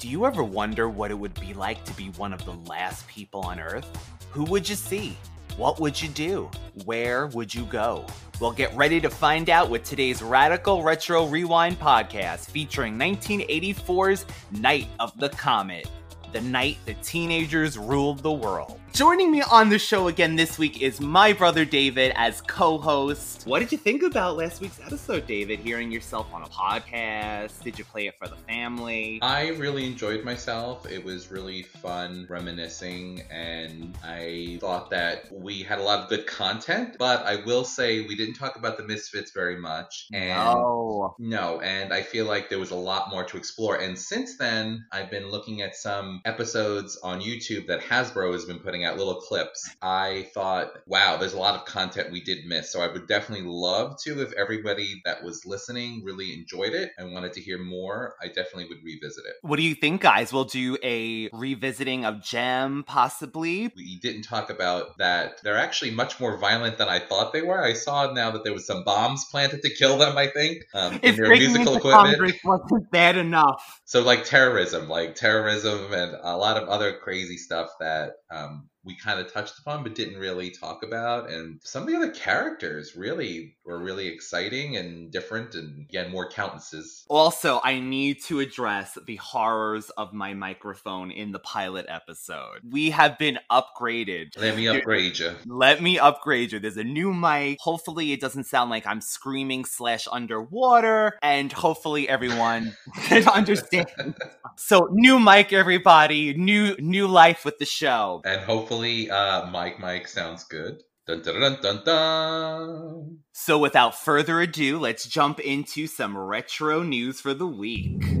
Do you ever wonder what it would be like to be one of the last people on Earth? Who would you see? What would you do? Where would you go? Well, get ready to find out with today's Radical Retro Rewind podcast featuring 1984's Night of the Comet, the night the teenagers ruled the world. Joining me on the show again this week is my brother David as co host. What did you think about last week's episode, David? Hearing yourself on a podcast? Did you play it for the family? I really enjoyed myself. It was really fun reminiscing, and I thought that we had a lot of good content. But I will say we didn't talk about the Misfits very much. And no. No, and I feel like there was a lot more to explore. And since then, I've been looking at some episodes on YouTube that Hasbro has been putting out little clips. I thought, wow, there's a lot of content we did miss. So I would definitely love to, if everybody that was listening really enjoyed it and wanted to hear more, I definitely would revisit it. What do you think, guys? We'll do a revisiting of Jem, possibly. We didn't talk about that. They're actually much more violent than I thought they were. I saw now that there was some bombs planted to kill them, I think, um, in their musical equipment. Congress wasn't bad enough. So like terrorism, like terrorism and a lot of other crazy stuff that um, we kind of touched upon but didn't really talk about. And some of the other characters really were really exciting and different and again more countesses. Also, I need to address the horrors of my microphone in the pilot episode. We have been upgraded. Let me upgrade you. Let me upgrade you. There's a new mic. Hopefully, it doesn't sound like I'm screaming slash underwater, and hopefully, everyone can understand. So, new mic, everybody. New new life with the show. And hopefully uh Mike Mike sounds good. Dun dun dun. So, without further ado, let's jump into some retro news for the week.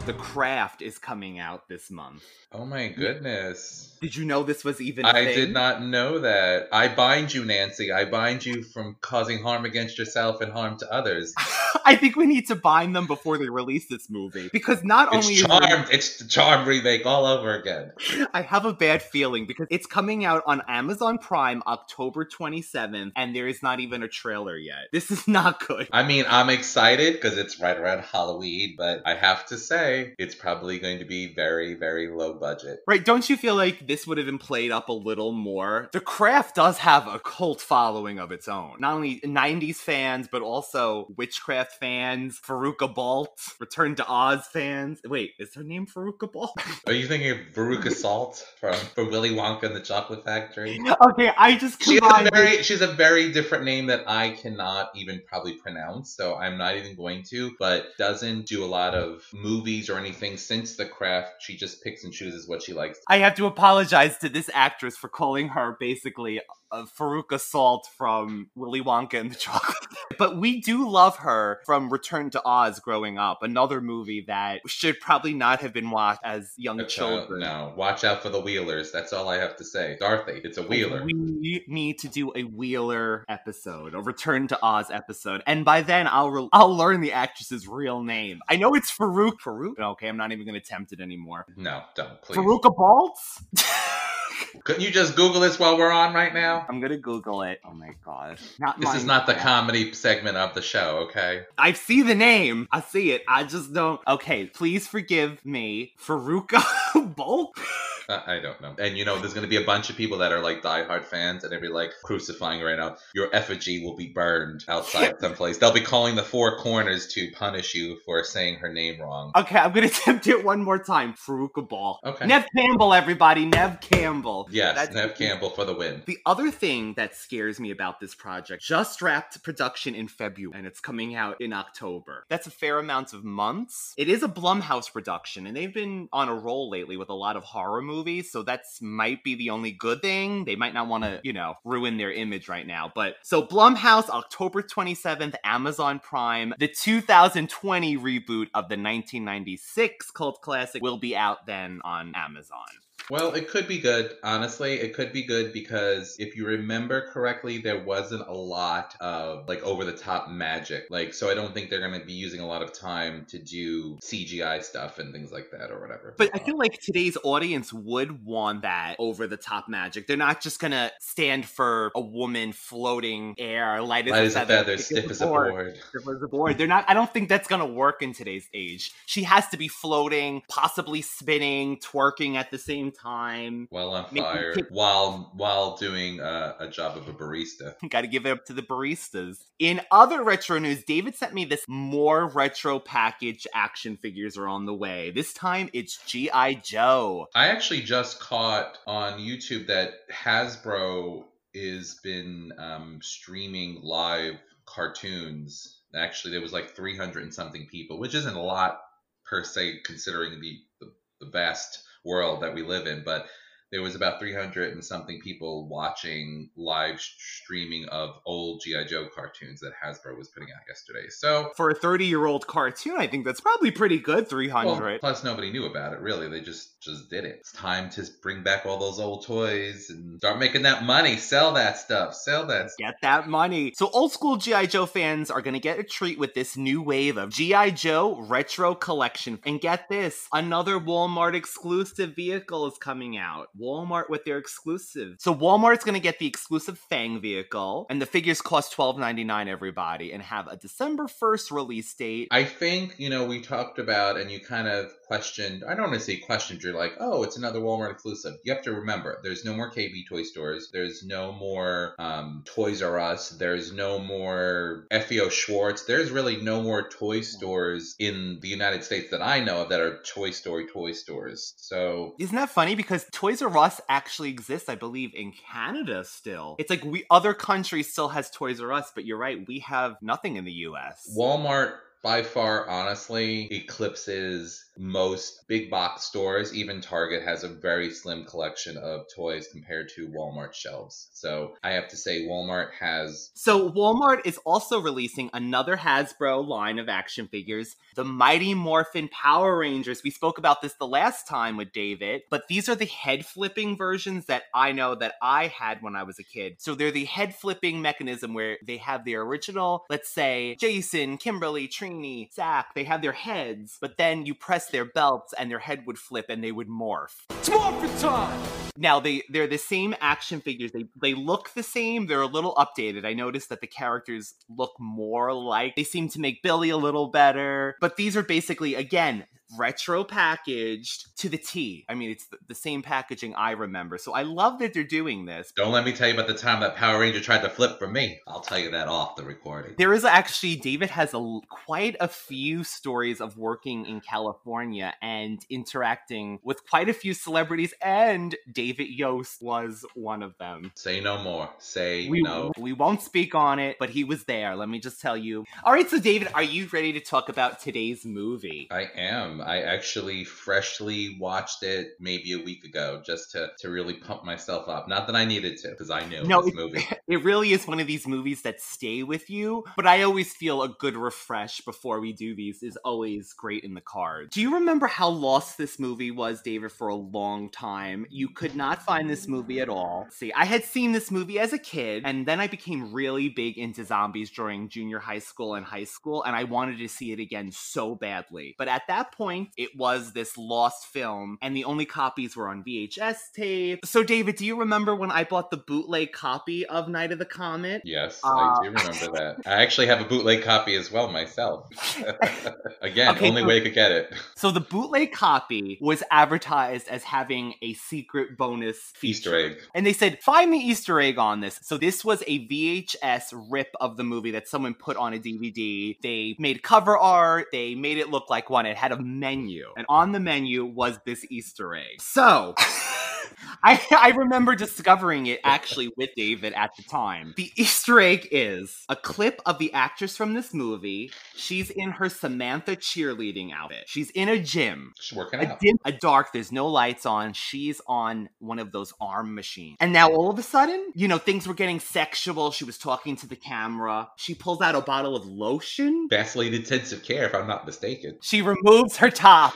Of The Craft is coming out this month. Oh my goodness. Did you know this was even? a I thing? did not know that. I bind you, Nancy. I bind you from causing harm against yourself and harm to others. I think we need to bind them before they release this movie because not only It's is it- charmed. It's the charm remake all over again. I have a bad feeling because it's coming out on Amazon Prime October 27th and there is not even a trailer yet. This is not good. I mean, I'm excited because it's right around Halloween, but I have to say, it's probably going to be very, very low budget. Right, don't you feel like this would have been played up a little more? The Craft does have a cult following of its own. Not only 90s fans, but also witchcraft fans, Faruka Balt, Return to Oz fans. Wait, is her name Faruka Balt? Are you thinking of Veruca Salt from, from Willy Wonka and the Chocolate Factory? okay, I just She has a very she's a very different name that I cannot even probably pronounce, so I'm not even going to, but doesn't do a lot of movies or anything since the craft. She just picks and chooses what she likes. I have to apologize to this actress for calling her basically of Faruka Salt from Willy Wonka and the Chocolate. but we do love her from Return to Oz growing up, another movie that should probably not have been watched as young child- children. no, watch out for the Wheelers. That's all I have to say. Dorothy, it's a Wheeler. We need to do a Wheeler episode, a Return to Oz episode, and by then I'll re- I'll learn the actress's real name. I know it's Farouk. Farouk. Okay, I'm not even going to attempt it anymore. No, don't please. Faruka Baltz. Couldn't you just Google this while we're on right now? I'm gonna Google it. Oh my god. Not This is not the comedy segment of the show, okay? I see the name. I see it. I just don't. Okay, please forgive me, Faruka Bolt. I don't know. And you know, there's going to be a bunch of people that are like diehard fans and they'll be like crucifying right now. Your effigy will be burned outside someplace. They'll be calling the four corners to punish you for saying her name wrong. Okay, I'm gonna attempt it one more time. Faruka Ball. Okay. Neve Campbell, everybody. Neve Campbell. Yes, That's- Neve Campbell for the win. The other thing that scares me about this project just wrapped production in February and it's coming out in October. That's a fair amount of months. It is a Blumhouse production and they've been on a roll lately with a lot of horror movies, so that's might be the only good thing. They might not want to, you know, ruin their image right now. But so Blumhouse October 27th, Amazon Prime, the 2020 reboot of the 1996 cult classic will be out then on Amazon. Well, it could be good. Honestly, it could be good because if you remember correctly, there wasn't a lot of like over the top magic. Like, so I don't think they're going to be using a lot of time to do CGI stuff and things like that or whatever. But I feel like today's audience would want that over the top magic. They're not just gonna stand for a woman floating air, light as light a as a feather, feather, stiff as a board. stiff as a board. They're not. I don't think that's gonna work in today's age. She has to be floating, possibly spinning, twerking at the same time. While on fire, kick- while while doing uh, a job of a barista. Got to give it up to the baristas. In other retro news, David sent me this more retro package action figures are on the way. This time it's G.I. Joe. I actually just caught on YouTube that Hasbro is been um, streaming live cartoons. Actually, there was like 300 and something people, which isn't a lot per se considering the, the, the vast world that we live in, but there was about 300 and something people watching live streaming of old GI Joe cartoons that Hasbro was putting out yesterday. So For a 30 year old cartoon, I think that's probably pretty good. 300. well, plus nobody knew about it really. They just just did it. It's time to bring back all those old toys and start making that money. Sell that stuff. Sell that. Get that money. So, old school G.I. Joe fans are going to get a treat with this new wave of G.I. Joe retro collection. And get this another Walmart exclusive vehicle is coming out. Walmart with their exclusive. So, Walmart's going to get the exclusive Fang vehicle, and the figures cost $12.99, everybody, and have a December 1st release date. I think you know we talked about and you kind of questioned. I don't want to say questioned. You're like, oh, it's another Walmart exclusive. You have to remember, there's no more KB toy stores. There's no more um, Toys R Us. There's no more FAO Schwarz. There's really no more toy stores in the United States that I know of that are Toy Story toy stores. So Isn't that funny? Because Toys R Us actually exists, I believe, in Canada still. It's like we other countries still has Toys R Us, but you're right, we have nothing in the US. Walmart by far honestly eclipses most big box stores even target has a very slim collection of toys compared to walmart shelves so i have to say walmart has So Walmart is also releasing another Hasbro line of action figures, the Mighty Morphin Power Rangers. We spoke about this the last time with David, but these are the head flipping versions that I know that I had when I was a kid. So they're the head flipping mechanism where they have their original, let's say, Jason, Kimberly, Trini, Zach, they have their heads, but then you press their belts and their head would flip and they would morph. It's Morphin time! Now they they're the same action figures. They they look the same. They're a little updated. I noticed that the characters look more like they seem to make Billy a little better. But these are basically again retro packaged to the T. I mean, it's the, the same packaging I remember. So I love that they're doing this. don't let me tell you about the time that power ranger tried to flip for me i'll tell you that off the recording There is actually David has a quite a few stories of working in California and interacting with quite a few celebrities, and David Yost was one of them. say no more say We, no we won't speak on it, but he was there. Let me just tell you. All right, so David, are you ready to talk about today's movie? I am. Um, I actually freshly watched it maybe a week ago just to, to really pump myself up. Not that I needed to, because I knew No, this it- movie. It really is one of these movies that stay with you, but I always feel a good refresh before we do these is always great in the card. Do you remember how lost this movie was, David, for a long time? You could not find this movie at all. See, I had seen this movie as a kid, and then I became really big into zombies during junior high school and high school, and I wanted to see it again so badly. But at that point, it was this lost film, and the only copies were on VHS tape. So, David, do you remember when I bought the bootleg copy of Night of the Comet? Yes, Uh, I do remember that. I actually have a bootleg copy as well myself. Again, Okay, only so- way I could get it. So the bootleg copy was advertised as having a secret bonus feature. Easter egg. And they said, find the Easter egg on this. So this was a VHS rip of the movie that someone put on a DVD. They made cover art, they made it look like one. It had a menu. And on the menu was this Easter egg. So I, I remember discovering it actually with David at the time. The Easter egg is a clip of the actress from this movie. She's in her Samantha cheerleading outfit. She's in a gym. Just working A out. dim, a dark, there's no lights on. She's on one of those arm machines. And now all of a sudden, you know, things were getting sexual. She was talking to the camera. She pulls out a bottle of lotion. Vaseline intensive care, if I'm not mistaken. She removes her top.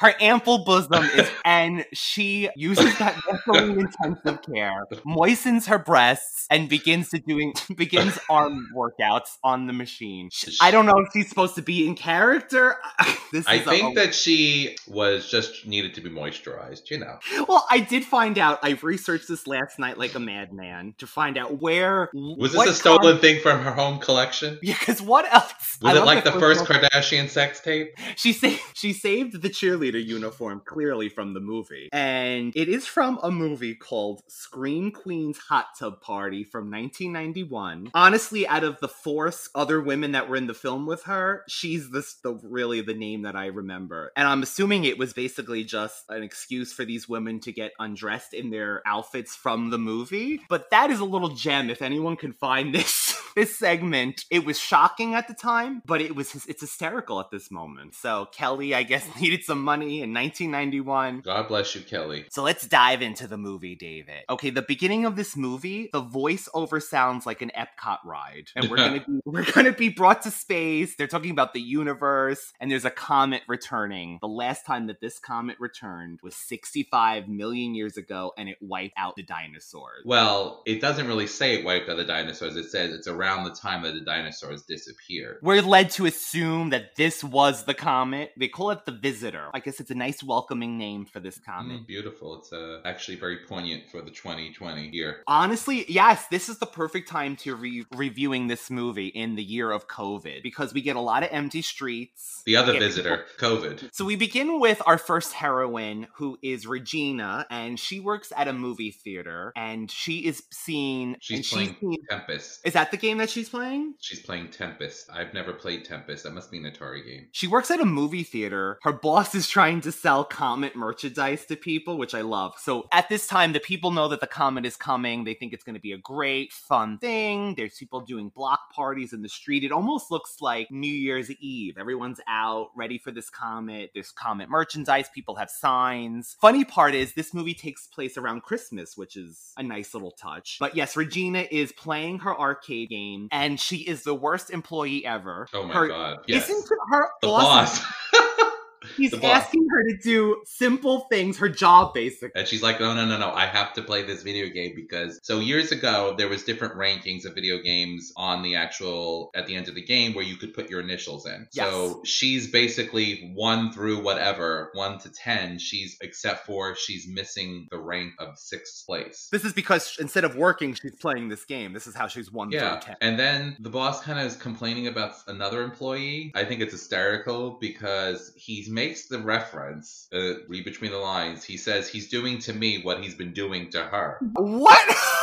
Her ample bosom is, and she uses that Vaseline intensive care, moistens her breasts, and begins to doing begins arm workouts on the machine. I don't know if she's supposed to be in character. this I is a- think that she was just needed to be moisturized, you know. Well, I did find out. I researched this last night like a madman to find out where Was this a stolen thing from her home collection? Because what else? I Was it like the first one- Kardashian sex tape? She saved she saved the cheerleader uniform clearly from the movie. And it is from a movie called Scream Queen's Hot Tub Party from 1991. Honestly, out of the four other women that were in the film with her, she's the, the really the name that I remember. And I'm assuming it was basically just an excuse for these women to get undressed in their outfits from the movie. But that is a little gem if anyone can find this this segment. It was shocking at the time, but it was it's hysterical at this moment. So Kelli, I guess, needed some money in 1991. God bless you, Kelli. So let's dive into the movie, David. Okay, the beginning of this movie, the voiceover sounds like an Epcot ride, and we're gonna be we're gonna be brought to space. They're talking about the universe, and there's a comet returning. The last time that this comet returned was 65 million years ago, and it wiped out the dinosaurs. Well, it doesn't really say it wiped out the dinosaurs. It says it's around the time that the dinosaurs disappeared. We're led to assume that this was the comet. They call it the Visitor. I guess it's a nice welcoming name for this comet. Mm, beautiful. It's uh, actually very poignant for the 2020 year. Honestly, yes, this is the perfect time to re- reviewing this movie in the year of COVID because we get a lot of empty streets. The other visitor, COVID. So we begin with our first heroine, who is Regina, and she works at a movie theater, and she is seen. She's playing seen- Tempest. Is that the game that she's playing? She's playing Tempest. I've never played Tempest. That must be an Atari game. She works at a movie theater. Her boss is trying to sell Comet merchandise to people, which I love. So at this time, the people know that the Comet is coming. They think it's going to be a great, fun thing. There's people doing block parties in the street. It almost looks like New Year's Eve. Everyone's out ready for this Comet. There's Comet merchandise. People have signs. Funny part is, this movie takes place around Christmas, which is a nice little touch. But yes, Regina is playing her arcade game, and she is the worst employee ever. Oh my Her- god. Yes. Isn't her the boss? boss. He's asking her to do simple things, her job basically. And she's like, no, no, no, no. I have to play this video game because so years ago there was different rankings of video games on the actual at the end of the game where you could put your initials in. So she's basically one through whatever, one to ten. She's except for she's missing the rank of sixth place. This is because instead of working, she's playing this game. This is how she's one Yeah, through ten. and then the boss kind of is complaining about another employee. I think it's hysterical because he makes the reference, uh, read between the lines. He says he's doing to me what he's been doing to her. What?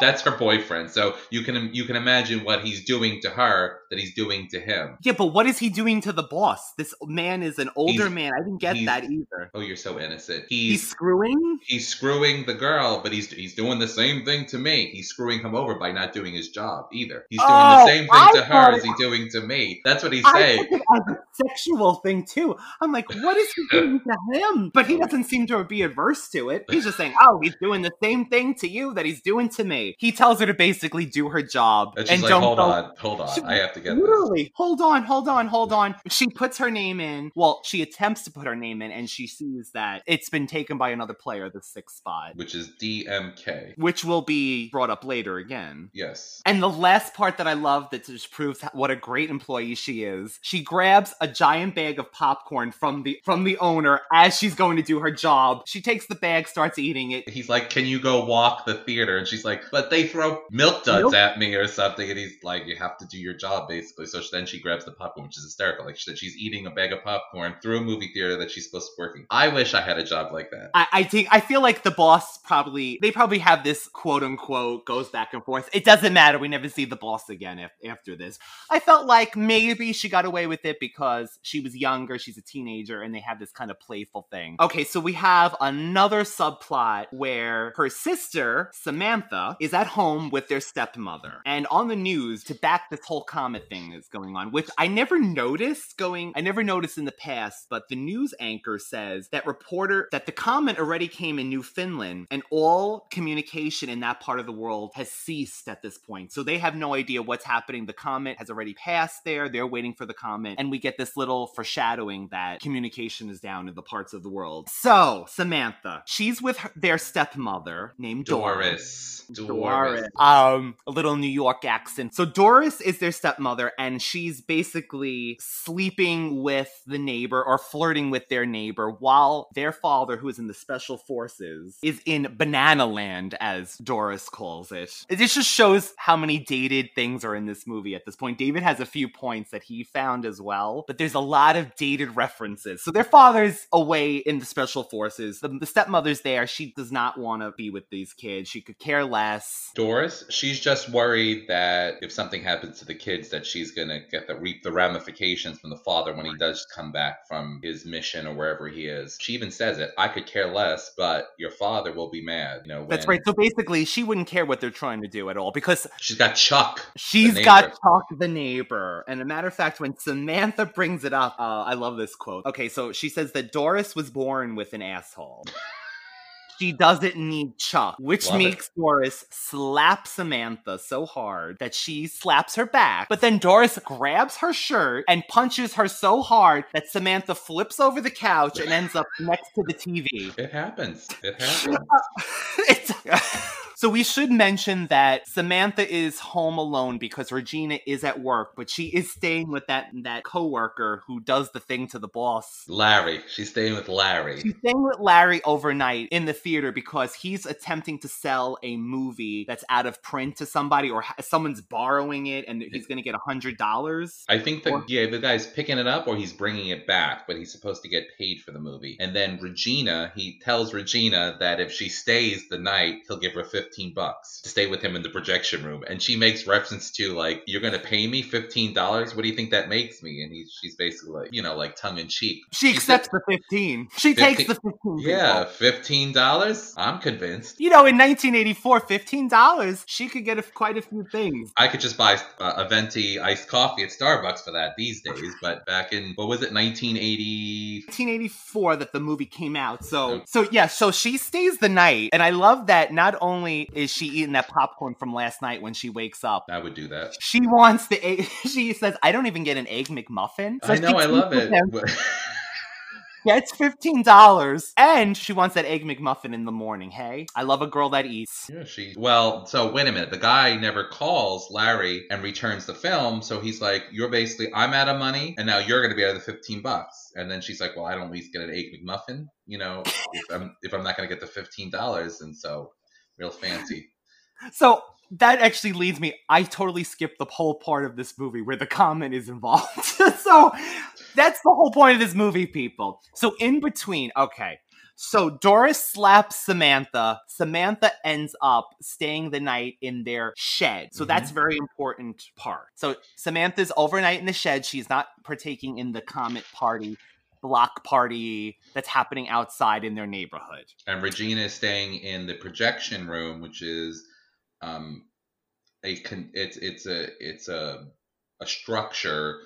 That's her boyfriend. So you can you can imagine what he's doing to her that he's doing to him. Yeah, but what is he doing to the boss? This man is an older He's- man. I didn't get that either. Oh, you're so innocent. He's He's screwing? he's screwing the girl, but he's he's doing the same thing to me. He's screwing him over by not doing his job either. He's doing Oh, the same thing I to her as he's doing to me. That's what he's I saying. took it as a sexual thing too. I'm like, what is he doing to him? But he doesn't seem to be adverse to it. He's just saying, oh, he's doing the same thing to you that he's doing to me. He tells her to basically do her job And she's and like, don't hold go- on, hold on. She- I have to get this. Literally, hold on, hold on, hold on. She puts her name in. Well, she attempts to put her name in, and she sees that it's been taken by another player, the sixth spot, Which is DMK. which will be brought up later again. Yes. And the last part that I love that just proves what a great employee she is. She grabs a giant bag of popcorn from the from the owner as she's going to do her job. She takes the bag, starts eating it. He's like, Can you go walk the theater? And she's like, But they throw milk duds Milk- at me or something. And he's like, You have to do your job, basically. So then she grabs the popcorn, which is hysterical. Like she said, she's eating a bag of popcorn through a movie theater that she's supposed to be working. I wish I had a job like that. I, I think I feel like the boss probably they probably have this quote unquote goes back and forth. It doesn't matter. We never see the boss again af- after this. I felt like maybe she got away with it because she was younger, she's a teenager, and they have this kind of playful thing. Okay, so we have another subplot where her sister Samantha is at home with their stepmother, and on the news to back this whole comet thing is going on, which I never noticed going. I never noticed in the past, but the news anchor says that reporter that the comet already came in Newfoundland, and all communication in that part of the world has ceased at this point. So they have no idea what's happening. The comet has already passed there. They're waiting for the comet, and we get this little foreshadowing that communication is down in the parts of the world. So Samantha, she's with her, their stepmother named Doris. Doris. Doris. Um, a little New York accent. So Doris is their stepmother, and she's basically sleeping with the neighbor or flirting with their neighbor while their father, who is in the special forces, is in banana land, as Doris calls it. This just shows how many dated things are in this movie at this point. David has a few points that he found as well, but there's a lot of dated references. So their father's away in the special forces. The, the stepmother's there. She does not want to be with these kids. She could care less. Doris, she's just worried that if something happens to the kids, that she's gonna get the reap the ramifications from the father when he does come back from his mission or wherever he is. She even says it. I could care less, but your father will be mad. You know, That's right. So basically, she wouldn't care what they're trying to do at all because She's got Chuck. She's got. Chuck the neighbor. And a matter of fact, when Samantha brings it up, uh, I love this quote. Okay, so she says that Doris was born with an asshole. She doesn't need Chuck, which Love it. makes Doris slap Samantha so hard that she slaps her back. But then Doris grabs her shirt and punches her so hard that Samantha flips over the couch and ends up next to the TV. It happens. It happens. It's- so we should mention that Samantha is home alone because Regina is at work, but she is staying with that that coworker who does the thing to the boss. Larry. She's staying with Larry. She's staying with Larry overnight in the theater because he's attempting to sell a movie that's out of print to somebody or ha- someone's borrowing it and he's going to get a hundred dollars. I think the Or- yeah the guy's picking it up or he's bringing it back, but he's supposed to get paid for the movie. And then Regina, he tells Regina that if she stays the night, he'll give her fifteen bucks to stay with him in the projection room. And she makes reference to like, "You're gonna pay me fifteen dollars? What do you think that makes me?" And he's she's basically like, you know, like tongue in cheek. She accepts the fifteen. She takes the fifteen. Yeah, people. fifteen dollars. I'm convinced. You know, in 1984, $15, she could get a, quite a few things. I could just buy uh, a venti iced coffee at Starbucks for that these days, but back in what was it, 1980? 1984 that the movie came out. So, so yeah, so she stays the night, and I love that. Not only is she eating that popcorn from last night when she wakes up, I would do that. she wants the egg. She says, "I don't even get an egg McMuffin." So I know, I love it. Gets fifteen dollars, and she wants that egg McMuffin in the morning. Hey, I love a girl that eats. Yeah, she. Well, so wait a minute. The guy never calls Larry and returns the film, so he's like, "You're basically, I'm out of money, and now you're going to be out of the 15 bucks." And then she's like, "Well, I don't at least get an egg McMuffin, you know, if I'm if I'm not going to get the 15 dollars." And so, real fancy. So that actually leads me. I totally skipped the whole part of this movie where the comment is involved. so that's the whole point of this movie, people. So in between, okay. So Doris slaps Samantha. Samantha ends up staying the night in their shed. So that's mm-hmm. very important part. So Samantha's overnight in the shed. She's not partaking in the comet party, block party that's happening outside in their neighborhood. And Regina is staying in the projection room, which is um a con- it's it's a it's a a structure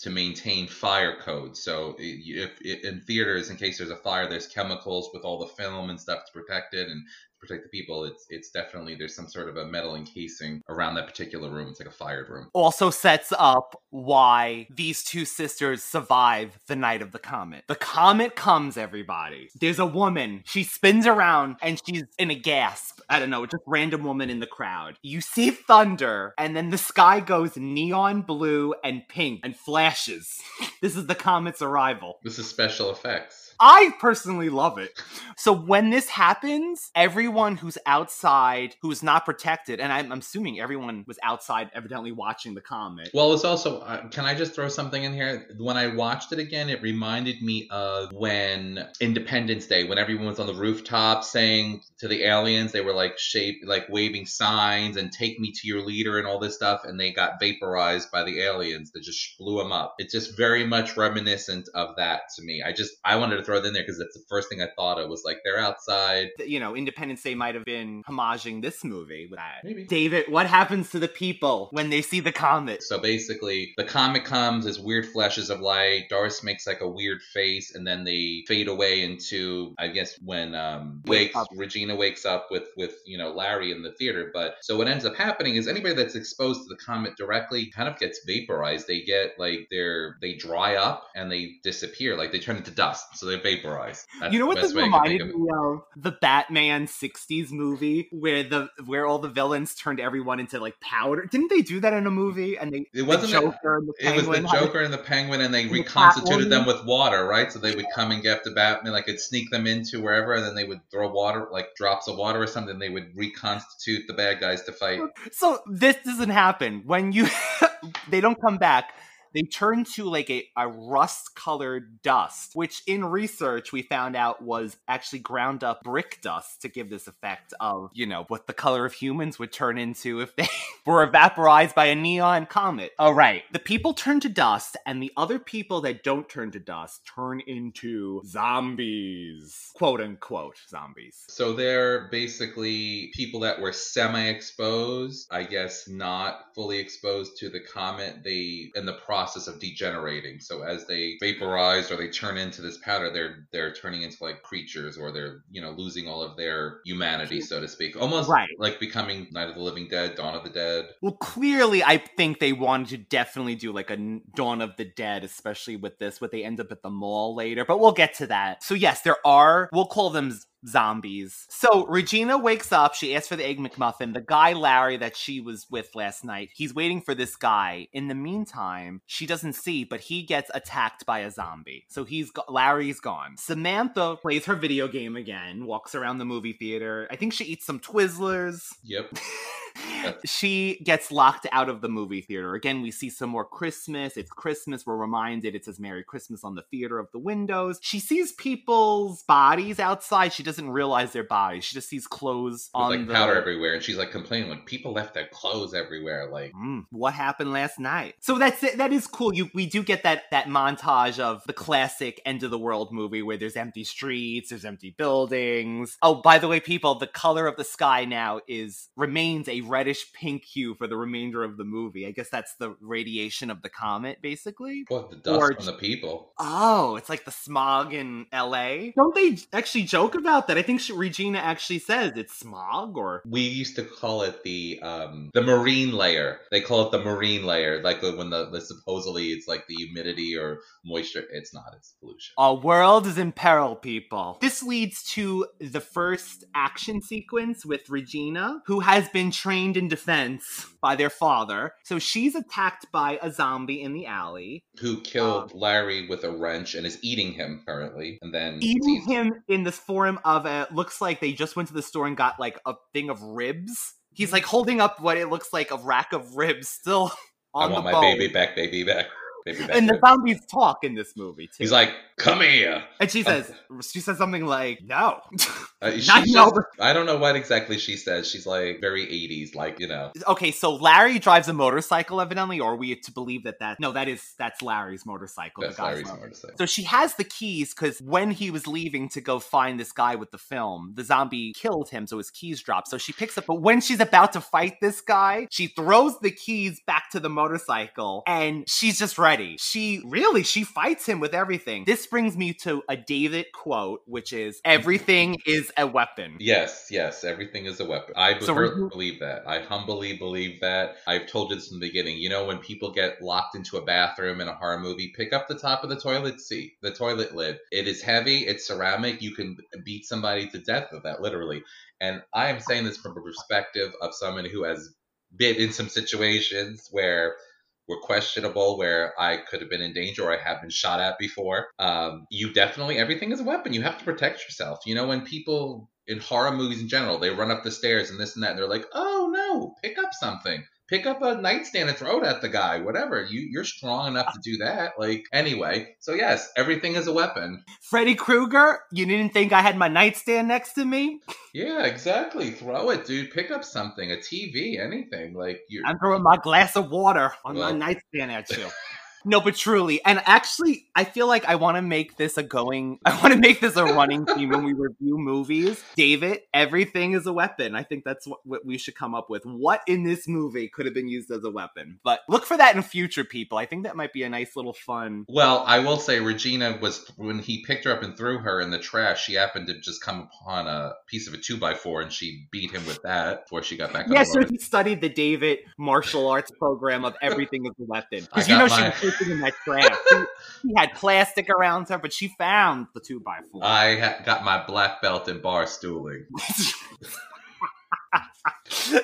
to maintain fire codes. So if, if in theaters, in case there's a fire, there's chemicals with all the film and stuff to protect it and protect the people. It's it's definitely there's some sort of a metal encasing around that particular room. It's like a fired room. also sets up why these two sisters survive the night of the comet. The comet comes, everybody. There's a woman. She spins around and she's in a gasp. I don't know, just random woman in the crowd. You see thunder, and then the sky goes neon blue and pink and flashes. this is the comet's arrival. This is special effects. I personally love it. So when this happens, everyone who's outside, who's not protected, and I'm, I'm assuming everyone was outside, evidently watching the comet. Well, it's also. Uh, can I just throw something in here? When I watched it again, it reminded me of when Independence Day, when everyone was on the rooftop saying to the aliens, they were like shape, like waving signs and "Take me to your leader" and all this stuff, and they got vaporized by the aliens that just blew them up. It's just very much reminiscent of that to me. I just I wanted to throw it in there because that's the first thing I thought of was like they're outside. you know, Independence Day might have been homaging this movie with that. Maybe. David, what happens to the people when they see the comet? So basically, the comet comes as weird flashes of light. Doris makes like a weird face, and then they fade away into, I guess, when um, wakes. Regina wakes up with with you know Larry in the theater. But so what ends up happening is anybody that's exposed to the comet directly kind of gets vaporized. They get like they're they dry up and they disappear, like they turn into dust. So vaporized. That's you know what this way I can reminded think of it. me of? The Batman '60s movie where the where all the villains turned everyone into like powder. Didn't they do that in a movie? And they It wasn't the the- Joker and the It was the Penguin Joker and the Penguin, and they And reconstituted Catwoman. them with water, right? So they would come and get the Batman, like could sneak them into wherever, and then they would throw water, like drops of water or something. They would reconstitute the bad guys to fight. So this doesn't happen when you they don't come back. They turn to like a, a rust colored dust, which in research we found out was actually ground up brick dust to give this effect of, you know, what the color of humans would turn into if they were vaporized by a neon comet. All right. The people turn to dust, and the other people that don't turn to dust turn into zombies. Quote unquote zombies. So they're basically people that were semi-exposed, I guess, not fully exposed to the comet. They in the process of degenerating. So as they vaporize or they turn into this powder, they're they're turning into like creatures, or they're you know losing all of their humanity, so to speak, almost Right. like becoming Night of the Living Dead, Dawn of the Dead. Well, clearly, I think they wanted to definitely do like a Dawn of the Dead, especially with this, what they end up at the mall later. But we'll get to that. So yes, there are. We'll call them zombies. So Regina wakes up. She asks for the egg McMuffin. The guy Larry that she was with last night, he's waiting for this guy. In the meantime, she doesn't see, but he gets attacked by a zombie. So he's go- Larry's gone. Samantha plays her video game again, walks around the movie theater. I think she eats some Twizzlers Yep. she gets locked out of the movie theater. Again, we see some more Christmas. It's Christmas. We're reminded it says Merry Christmas on the theater of the windows. She sees people's bodies outside. She doesn't realize their bodies. She just sees clothes With on like the powder everywhere, and she's like complaining, like people left their clothes everywhere. Like Mm, what happened last night? So that's it. That is cool. You we do get that that montage of the classic end of the world movie where there's empty streets, there's empty buildings. Oh, by the way, people, the color of the sky now is remains a reddish pink hue for the remainder of the movie. I guess that's the radiation of the comet, basically. what the dust Or- from the people. Oh, it's like the smog in LA. Don't they actually joke about that? I think she, Regina actually says it's smog or We used to call it the um the marine layer. They call it the marine layer, like when the, the supposedly it's like the humidity or moisture. It's not. It's pollution. Our world is in peril, people. This leads to the first action sequence with Regina, who has been trained in defense by their father. So she's attacked by a zombie in the alley, Who killed Larry with a wrench and is eating him currently, and then eating him in the form of a looks like they just went to the store and got like a thing of ribs. He's mm-hmm. like holding up what it looks like a rack of ribs still on I want the my bone. baby back, baby back. And the zombies talk in this movie too. He's like, "Come here." and she says, she says something like, "No." Uh, Not no. I don't know what exactly she says. She's like very 80s, like you know. okay, so Larry drives a motorcycle, evidently, or are we to believe that that no, that is that's Larry's motorcycle. That's Larry's motor- motorcycle. So she has the keys because when he was leaving to go find this guy with the film, the zombie killed him, so his keys dropped. So she picks up, but when she's about to fight this guy, she throws the keys back to the motorcycle and she's just ready. She really she fights him with everything. This brings me to a David quote, which is everything is a weapon. Yes, yes, everything is a weapon. I So we're- believe that. I humbly believe that. I've told you this in the beginning. You know, when people get locked into a bathroom in a horror movie, pick up the top of the toilet seat, the toilet lid. It is heavy, it's ceramic. You can beat somebody to death with that, literally. And I am saying this from a perspective of someone who has been in some situations where were questionable where I could have been in danger or I have been shot at before. Um, you definitely everything is a weapon. You have to protect yourself. You know, when people in horror movies in general, they run up the stairs and this and that, and they're like, "Oh no, pick up something." Pick up a nightstand and throw it at the guy, whatever. You you're strong enough to do that. Like anyway, so yes, everything is a weapon. Freddy Krueger, you didn't think I had my nightstand next to me? Yeah, exactly. Throw it, dude. Pick up something, a TV, anything. Like you're I'm throwing my glass of water on Well- my nightstand at you. No, but truly, and actually, I feel like I want to make this a going. I want to make this a running theme when we review movies. David, everything is a weapon. I think that's what, what we should come up with. What in this movie could have been used as a weapon? But look for that in future, people. I think that might be a nice little fun. Well, I will say Regina was when he picked her up and threw her in the trash. She happened to just come upon a piece of a two by four, and she beat him with that before she got back on Yeah, so he studied the David martial arts program of everything is a weapon. Because you know she sleeping in that trash. She, she had plastic around her, but she found the two by four. I ha- got my black belt in bar stooling.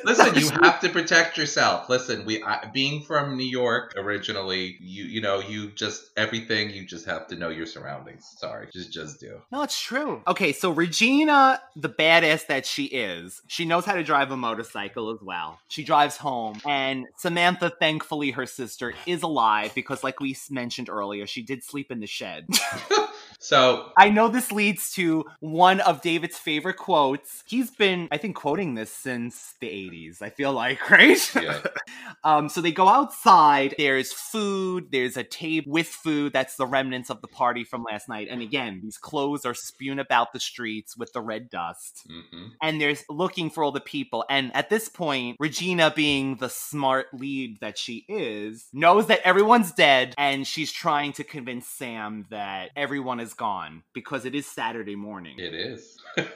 Listen, you have to protect yourself. Listen, we I, being from New York originally, you you know, you just everything you just have to know your surroundings. Sorry, just just do. No, it's true. Okay, so Regina, the badass that she is, she knows how to drive a motorcycle as well. She drives home, and Samantha, thankfully, her sister, is alive because, like we mentioned earlier, she did sleep in the shed. So I know this leads to one of David's favorite quotes. He's been, I think, quoting this since the 80s, I feel like, right? Yeah. um, so they go outside. There's food. There's a table with food. That's the remnants of the party from last night. And again, these clothes are spewing about the streets with the red dust. mhm. And there's looking for all the people. And at this point, Regina, being the smart lead that she is, knows that everyone's dead. And she's trying to convince Sam that everyone is gone because it is Saturday morning. it is.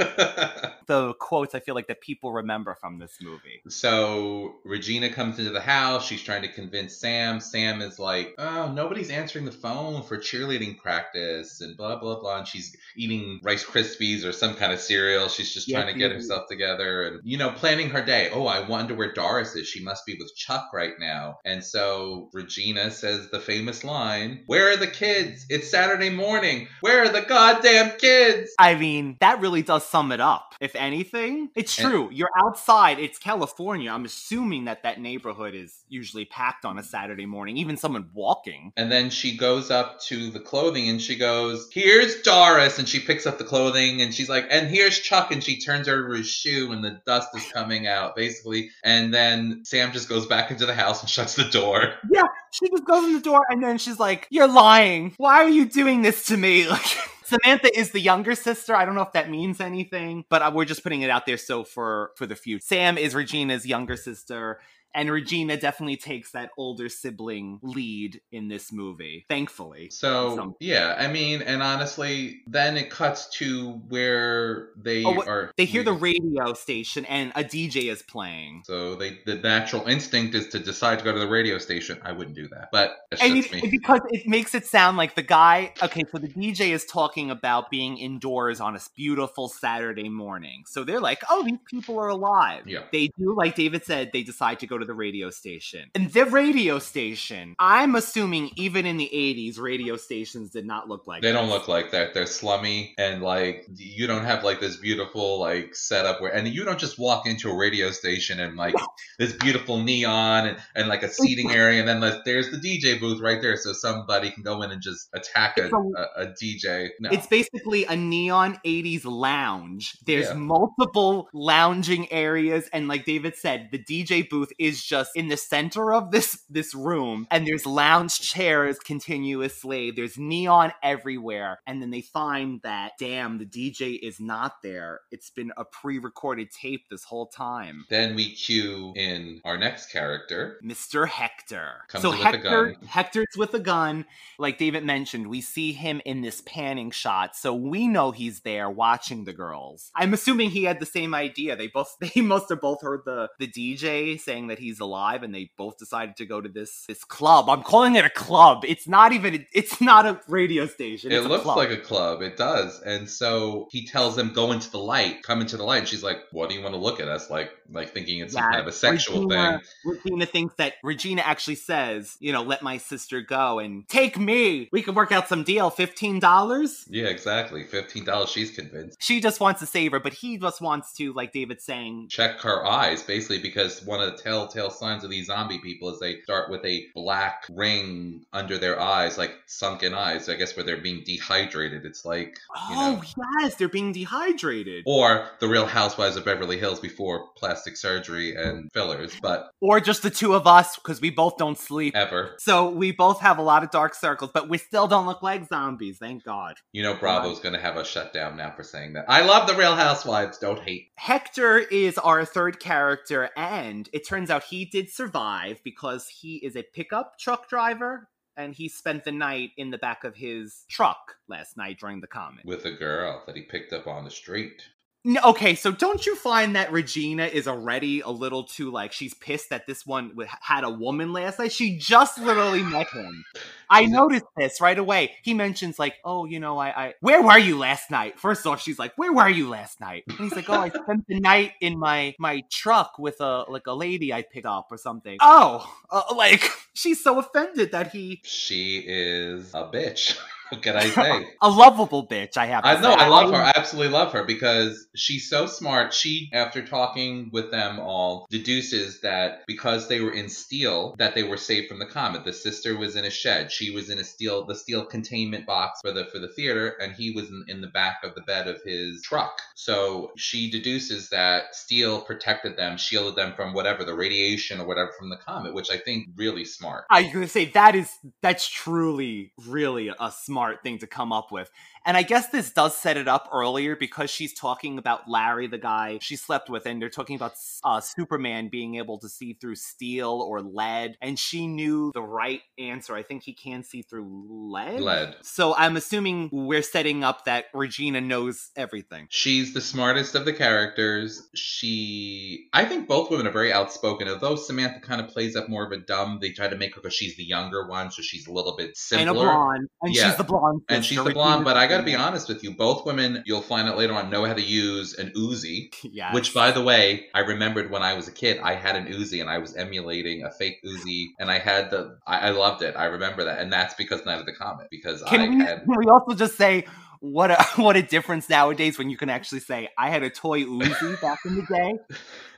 The quotes I feel like that people remember from this movie. So Regina comes into the house. She's trying to convince Sam. Sam is like, "Oh, nobody's answering the phone for cheerleading practice," and blah blah blah. And she's eating Rice Krispies or some kind of cereal. She's just trying to get herself together and you know planning her day. Oh, I wonder where Doris is. She must be with Chuck right now. And so Regina says the famous line, "Where are the kids? It's Saturday morning. Where are the goddamn kids?" I mean, that really does sum it up. If anything, it's And- true. You're outside. It's California. I'm assuming that that neighborhood is usually packed on a Saturday morning. Even someone walking. And then she goes up to the clothing and she goes, Here's Doris. And she picks up the clothing and she's like, And here's Chuck. And she turns over his shoe and the dust is coming out, basically. And then Sam just goes back into the house and shuts the door. Yeah, she just goes in the door and then she's like, "You're lying. Why are you doing this to me?" Like Samantha is the younger sister. I don't know if that means anything, but uh, we're just putting it out there so for for the future. Sam is Regina's younger sister. And Regina definitely takes that older sibling lead in this movie, thankfully. So, Some- yeah, I mean, and honestly, then it cuts to where they Oh, are. They hear the radio station and a DJ is playing. So they, the natural instinct is to decide to go to the radio station. I wouldn't do that, but And it- because it makes it sound like the guy, okay, so the DJ is talking about being indoors on a beautiful Saturday morning. So they're like, oh, these people are alive. Yeah. They do, like David said, they decide to go to the radio station. And the radio station, I'm assuming even in the 80s, radio stations did not look like They don't look like that. They're slummy and like you don't have like this beautiful like setup where and you don't just walk into a radio station and like this beautiful neon and, and like a seating area and then like, there's the DJ booth right there so somebody can go in and just attack a, It's a- a, a DJ. No. It's basically a neon 80s lounge. There's Yeah. multiple lounging areas and like David said, the DJ booth is just in the center of this this room and there's lounge chairs continuously. There's neon everywhere and then they find that damn the DJ is not there. It's been a pre-recorded tape this whole time. then we cue in our next character. Mr. Hector. Comes so Hector, gun. Hector's with a gun. Like David mentioned, we see him in this panning shot, so we know he's there watching the girls. I'm assuming he had the same idea. They both they must have both heard the the DJ saying that he's alive, and they both decided to go to this this club. I'm calling it a club. It's not even. It's not a radio station. It a looks club. like a club. It does. And so he tells them, go into the light, come into the light. And she's like, what do you want to look at us? Like, like thinking it's some kind of a sexual Regina, thing. Regina thinks that Regina actually says, you know, let my sister go and take me. We can work out some deal. Fifteen dollars. Yeah, exactly. $15. She's convinced. She just wants to save her, but he just wants to, like David's saying, check her eyes basically because one of the telltale signs of these zombie people is they start with a black ring under their eyes like sunken eyes i guess where they're being dehydrated it's like you oh know yes, they're being dehydrated, or the real housewives of beverly hills before plastic surgery and fillers but or just the two of us because we both don't sleep. ever So we both have a lot of dark circles, but we still don't look like zombies. Thank God. you know bravo's gonna have us shut down now for saying that i love the real housewives don't hate Hector is our third character, and it turns out he did survive because he is a pickup truck driver, and he spent the night in the back of his truck last night during the comet. with a girl that he picked up on the street Okay, so don't you find that Regina is already a little too like she's pissed that this one had a woman last night? She just literally met him. I noticed this right away. He mentions like, "Oh, you know, I, I where were you last night?" First off, she's like, "Where were you last night?" And he's like, "Oh, I spent the night in my my truck with a like a lady I picked up or something." Oh, uh, like she's so offended that he she is a bitch what can i say a lovable bitch. I have. To I know, say. I love her. I absolutely love her because she's so smart. She, after talking with them all, deduces that because they were in steel, that they were saved from the comet. The sister was in a shed. She was in a steel, the steel containment box for the for the theater, and he was in, in the back of the bed of his truck. So she deduces that steel protected them, shielded them from whatever the radiation or whatever from the comet, which I think really smart. I was gonna say that is that's truly really a smart thing to come up with. And I guess this does set it up earlier because she's talking about Larry, the guy she slept with, and they're talking about uh, Superman being able to see through steel or lead, and she knew the right answer. I think he can see through lead. Lead. So I'm assuming we're setting up that Regina knows everything. She's the smartest of the characters. She, I think both women are very outspoken. Although Samantha kind of plays up more of a dumb, they try to make her because she's the younger one, so she's a little bit simpler. And a blonde, and Yeah. she's the blonde, And she's the blonde, but I got to be honest with you. Both women, you'll find out later on, know how to use an Uzi. Yes. Which, by the way, I remembered when I was a kid, I had an Uzi and I was emulating a fake Uzi, and I had the, I, I loved it. I remember that, and that's because Night of the Comet, because Can I we, had. can we also just say what a what a difference nowadays when you can actually say I had a toy Uzi back in the day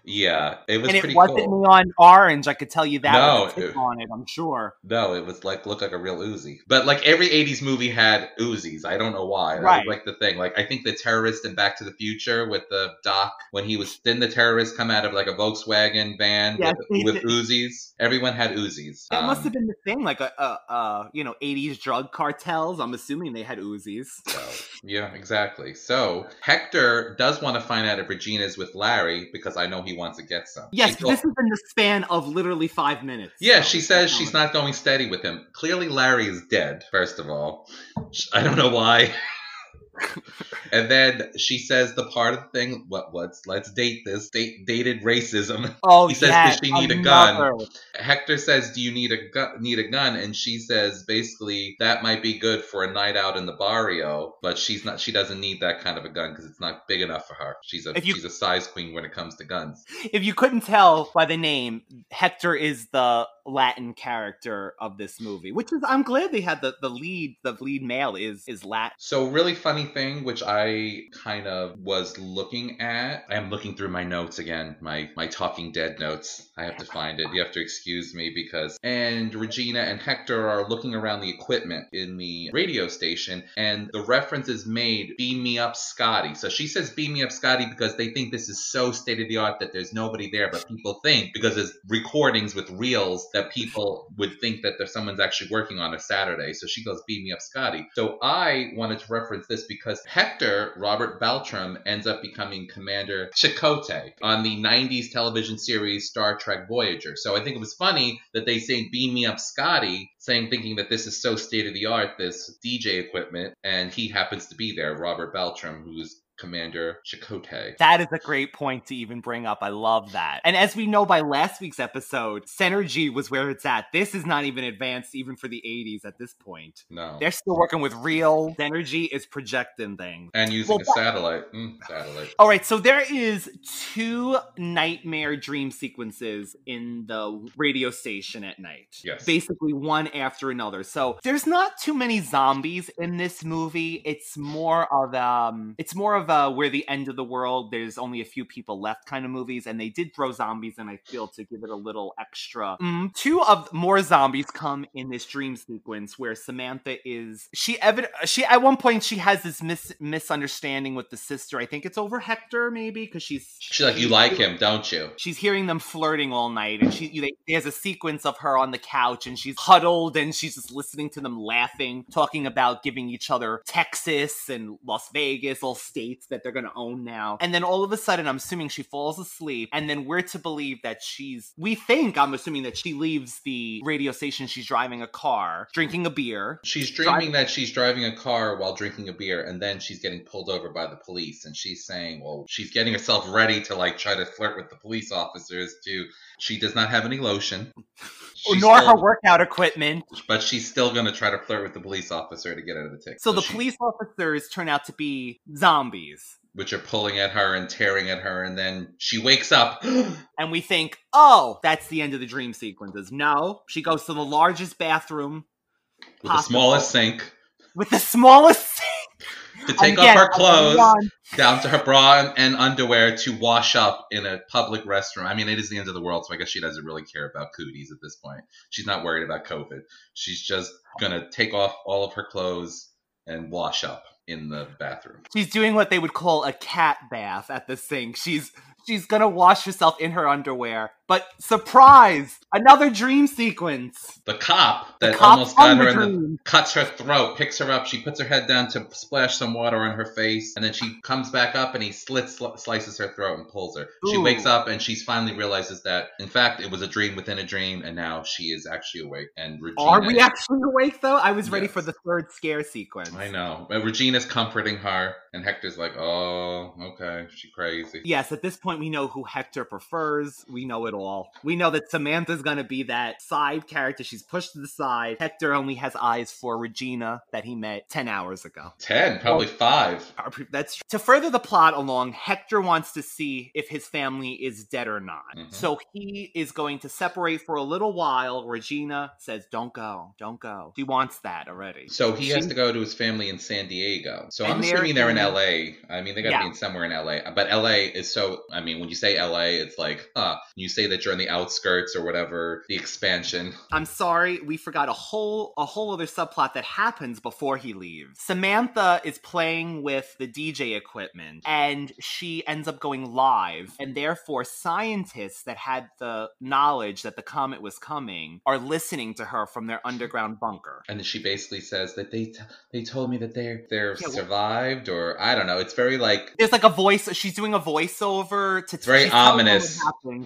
Yeah, it was and it wasn't cool. neon orange. I could tell you that No, it- on it. I'm sure. No, it was like looked like a real Uzi. But like every '80s movie had Uzis. I don't know why. That Right. was like the thing. Like I think the terrorist in Back to the Future with the Doc when he was didn't the terrorist come out of like a Volkswagen van Yes, with, with. Uzis? Everyone had Uzis. That must Um, have been the thing, like a, a, a you know 80s drug cartels. I'm assuming they had Uzis. So, yeah, exactly. So Hector does want to find out if Regina's with Larry because I know he wants to get some. Yes, this is in the span of literally five minutes. Yeah, So she says she's not going steady with him. Clearly, Larry is dead. First of all, I don't know why. and then she says the part of the thing. What? What's? Let's date this. Date dated racism. Oh, He says, yes, "Does she need a gun?" Hector says, "Do you need a gun? Need a gun?" And she says, basically, that might be good for a night out in the barrio, but she's not. She doesn't need that kind of a gun because it's not big enough for her. She's a you- she's a size queen when it comes to guns. If you couldn't tell by the name, Hector is the Latin character of this movie, which is I'm glad they had the, the lead the lead male is is Latin. So, really funny thing, which I kind of was looking at. I am looking through my notes again, my my Talking Dead notes. I have to find it. You have to excuse me because. And Regina and Hector are looking around the equipment in the radio station, and the reference is made, "Beam me up, Scotty." So she says, "Beam me up, Scotty," because they think this is so state of the art that there's nobody there, but people think because there's recordings with reels that people would think that there's someone's actually working on a Saturday. So she goes, "Beam me up, Scotty." So I wanted to reference this because Hector Robert Beltran ends up becoming Commander Chakotay on the 90s television series Star Trek Voyager. So I think it was funny that they say "Beam me up, Scotty," saying thinking that this is so state of the art, this DJ equipment, and he happens to be there, Robert Beltran, who's Commander Chakotay. That is a great point to even bring up. I love that. And as we know by last week's episode, Synergy was where it's at. This is not even advanced even for the 80s at this point. No. They're still working with real Synergy is projecting things. and using Well, a satellite. Mm, satellite. All right, so there is two nightmare dream sequences in the radio station at night. Yes. Basically one after another. So there's not too many zombies in this movie. It's more of um it's more of a where the end of the world there's only a few people left kind of movies and they did throw zombies and I feel to give it a little extra. Mm, two of more zombies come in this dream sequence where Samantha is she evid- she at one point she has this mis- misunderstanding with the sister. I think it's over Hector maybe because she's She's like, you like him, don't you? She's hearing them flirting all night, and she there's a sequence of her on the couch, and she's huddled, and she's just listening to them laughing, talking about giving each other Texas and Las Vegas, all states that they're gonna own now. And then all of a sudden, I'm assuming she falls asleep, and then we're to believe that she's. We think I'm assuming that she leaves the radio station. She's driving a car, drinking a beer. She's dreaming that she's driving a car while drinking a beer, and then she's getting pulled over by the police. And she's saying, well, she's getting herself ready to like try to flirt with the police officers. To she does not have any lotion, She's nor still- her workout equipment. but she's still gonna try to flirt with the police officer to get out of the ticket. So the she- police officers turn out to be zombies. which are pulling at her and tearing at her, and then she wakes up. and we think, oh, that's the end of the dream sequences. No, she goes to the largest bathroom with the smallest sink with the smallest. To take Again, off her clothes down to her bra and- and underwear to wash up in a public restroom. I mean, it is the end of the world, so I guess she doesn't really care about cooties at this point. She's not worried about COVID. She's just gonna take off all of her clothes and wash up in the bathroom. She's doing what they would call a cat bath at the sink. She's she's gonna wash herself in her underwear. But surprise! Another dream sequence. The cop that cop almost got her the in the cuts her throat, picks her up. She puts her head down to splash some water on her face, and then she comes back up and he slits sli- slices her throat and pulls her. She wakes up and she finally realizes that in fact it was a dream within a dream, and now she is actually awake. And Regina, Are we actually awake though? I was ready Yes. for the third scare sequence. I know. But Regina's comforting her, and Hector's like, "Oh, okay, she crazy." Yes, at this point we know who Hector prefers. We know it all. We know that Samantha's gonna be that side character. She's pushed to the side. Hector only has eyes for Regina that he met 10 hours ago. Ten, probably five. Our pre- That's to further the plot along. Hector wants to see if his family is dead or not. Mhm. So he is going to separate for a little while. Regina says, "Don't go, don't go." She wants that already. So he has to go to his family in San Diego. So I'm they're assuming they're in in- LA. I mean, they got to Yeah. be in somewhere in LA. But LA is so. I mean, when you say LA, it's like, huh? You say that you're on the outskirts or whatever, the expansion. I'm sorry, we forgot a whole a whole other subplot that happens before he leaves. Samantha is playing with the DJ equipment and she ends up going live and therefore scientists that had the knowledge that the comet was coming are listening to her from their underground bunker. And she basically says that they t- they told me that they're they're Yeah, well- survived or I don't know. It's very like There's like a voice she's doing a voiceover to very telling them ominous.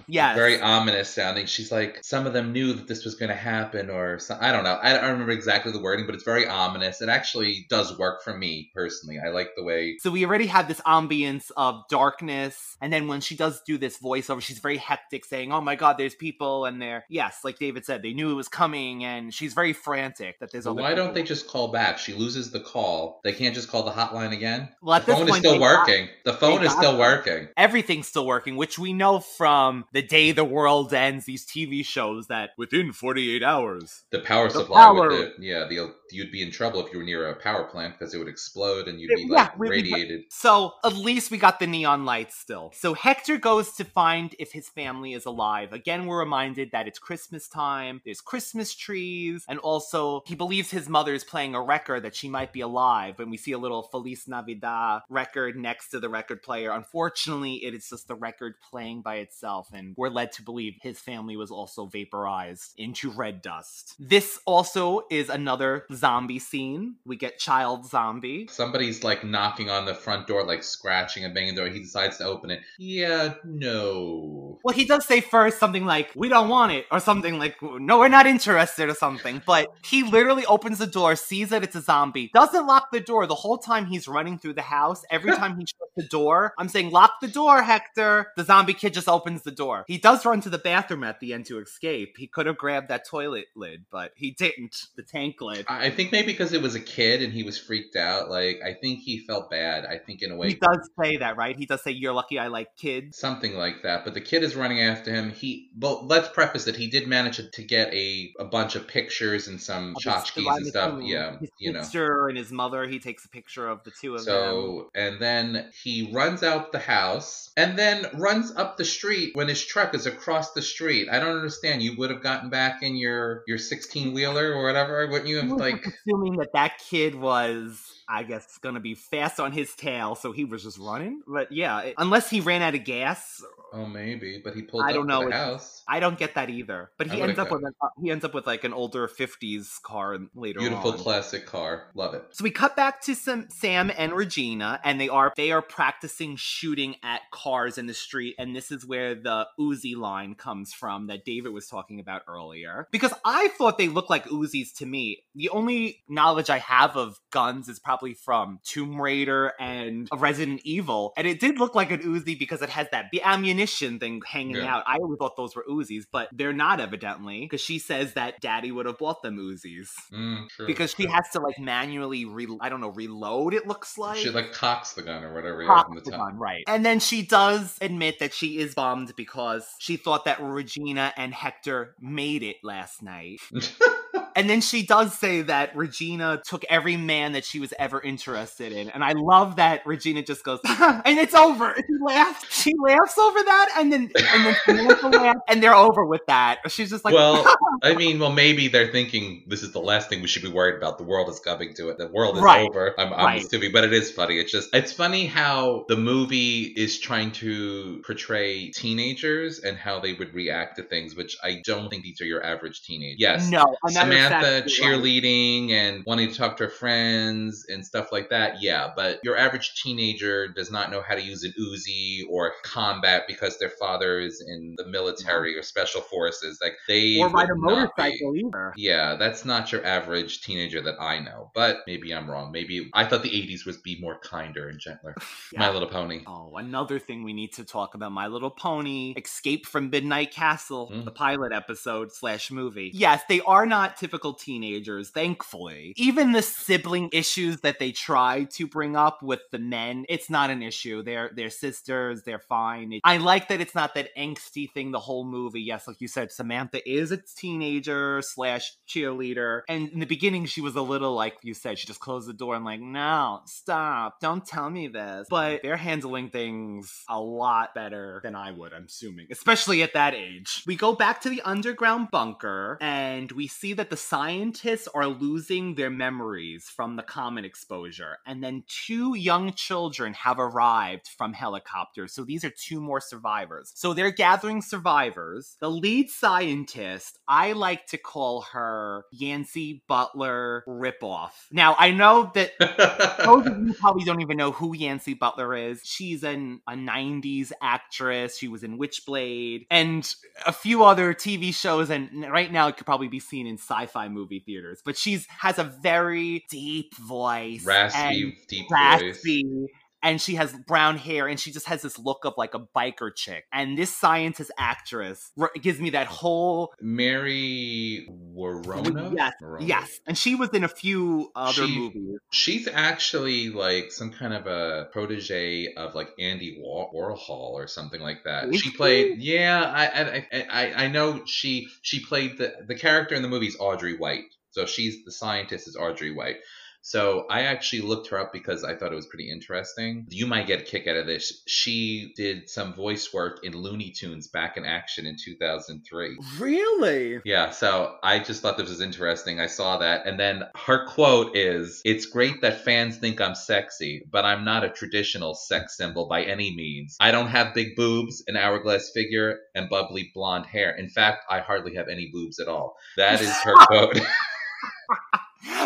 Yes. very very ominous sounding. She's like, some of them knew that this was going to happen, or some, I don't know. I don't remember exactly the wording, but it's very ominous. It actually does work for me personally. I like the way. So we already have this ambience of darkness, and then when she does do this voiceover, she's very hectic, saying, "Oh my God, there's people," and they're yes, like David said, they knew it was coming, and she's very frantic that there's. Other why don't they just call back? She loses the call. They can't just call the hotline again. Well, at the phone is still they got- working. the phone is still them. working. Everything's still working, which we know from the day the world ends. These TV shows that within 48 hours. The power The supply power. it, yeah, the, you'd be in trouble if you were near a power plant because it would explode and you'd be Yeah, like radiated. So at least we got the neon lights still. So Hector goes to find if his family is alive. Again, we're reminded that it's Christmas time, there's Christmas trees, and also he believes his mother is playing a record that she might be alive. And we see a little Feliz Navidad record next to the record player. Unfortunately, it is just the record playing by itself, and we're led to believe his family was also vaporized into red dust. This also is another zombie scene. We get child zombie. Somebody's like knocking on the front door, like scratching and banging the door. He decides to open it. Yeah, no. Well, he does say first something like, we don't want it, or something like, no, we're not interested, or something. But he literally opens the door, sees that it's a zombie, doesn't lock the door the whole time he's running through the house. Every time he shuts the door, I'm saying, lock the door, Hector. The zombie kid just opens the door. He does run to the bathroom at the end to escape. He could have grabbed that toilet lid, but he didn't. The tank lid. I think maybe because it was a kid and he was freaked out. Like I think he felt bad. I think in a way He does say that, right? He does say, you're lucky I like kids. something like that. But the kid is running after him. He well, let's preface that he did manage to, get a a bunch of pictures and some Of tchotchkes and stuff. Yeah, his you know. sister and his mother. He takes a picture of the two of them. So, and then he runs out the house and then runs up the street when his truck is across the street. I don't understand. You would have gotten back in your your 16 wheeler or whatever, wouldn't you have like assuming that that kid was, I guess, gonna be fast on his tail, so he was just running. But yeah, it- unless he ran out of gas, Oh, maybe, but he pulled I up don't to know. the house. I don't get that either. But he ends up with an, uh, he ends up with like an older '50s car later Beautiful on. classic car. Love it. So we cut back to some Sam and Regina, and they are they are practicing shooting at cars in the street, and this is where the Uzi line comes from that David was talking about earlier. Because I thought they looked like Uzis to me. The only knowledge I have of guns is probably from Tomb Raider and Resident Evil, and it did look like an Uzi because it has that the ammunition thing hanging Yeah. out. I always thought those were Uzis, but they're not evidently because she says that Daddy would have bought them Uzis Mm, true, because she has to like manually re- I don't know reload. It looks like She like cocks the gun or whatever. yeah, Cock from the the gun, right? And then she does admit that she is bummed because she thought that Regina and Hector made it last night. And then she does say that Regina took every man that she was ever interested in. And I love that Regina just goes, and it's over. She laughs. She laughs over that, and then and then Samantha laughs, and they're over with that. She's just like, well, I mean, well, maybe they're thinking this is the last thing we should be worried about. The world is coming to it. The world is Right, over. I'm, I'm right. assuming, but it is funny. It's just, it's funny how the movie is trying to portray teenagers and how they would react to things, which I don't think these are your average teenagers. Yes, no, a matter of Samantha fact, you're right. cheerleading and wanting to talk to her friends and stuff like that, yeah. But your average teenager does not know how to use an Uzi or combat because their father is in the military or special forces. Like they or ride a not be. motorcycle either. Yeah, that's not your average teenager that I know. But maybe I'm wrong. Maybe I thought the 80s would be more kinder and gentler. My Little Pony. Oh, another thing we need to talk about My Little Pony, Escape from Midnight Castle, Mm. the pilot episode slash movie. Yes, they are not typical teenagers, thankfully. Even the sibling issues that they try to bring up with the men, it's not an issue. They're they're sisters, they're fine. I like that it's not that angsty thing the whole movie. Yes, like you said, Samantha is a teenager slash cheerleader. And in the beginning, she was a little like you said, she just closed the door and like, no, stop, don't tell me this. But they're handling things a lot better than I would, I'm assuming, especially at that age. We go back to the underground bunker and we see that the the scientists are losing their memories from the comet exposure, and then two young children have arrived from helicopters. So these are two more survivors. So they're gathering survivors. The lead scientist, I like to call her Yancy Butler ripoff. Now, I know that most of you probably don't even know who Yancy Butler is. She's an, a 90s actress. She was in Witchblade and a few other TV shows. And right now, it could probably be seen in sci fi movie theaters. But she's has a very deep voice. Raspy, deep raspy. voice. And she has brown hair, and she just has this look of like a biker chick. And this scientist actress r- gives me that whole Mary Woronov? yes, Woronov. yes. And she was in a few other She- movies. She's actually like some kind of a protege of like Andy War- Warhol or something like that. Is She she? played, yeah, I, I, I, I- I know she she played the the character in the movie is Audrey White. So she's the scientist is Audrey White. So I actually looked her up because I thought it was pretty interesting. You might get a kick out of this. She did some voice work in Looney Tunes back in action in 2003. Really? Yeah, so I just thought this was interesting. I saw that. And then her quote is It's great that fans think I'm sexy, but I'm not a traditional sex symbol by any means. I don't have big boobs, an hourglass figure, and bubbly blonde hair. In fact, I hardly have any boobs at all. That is her quote.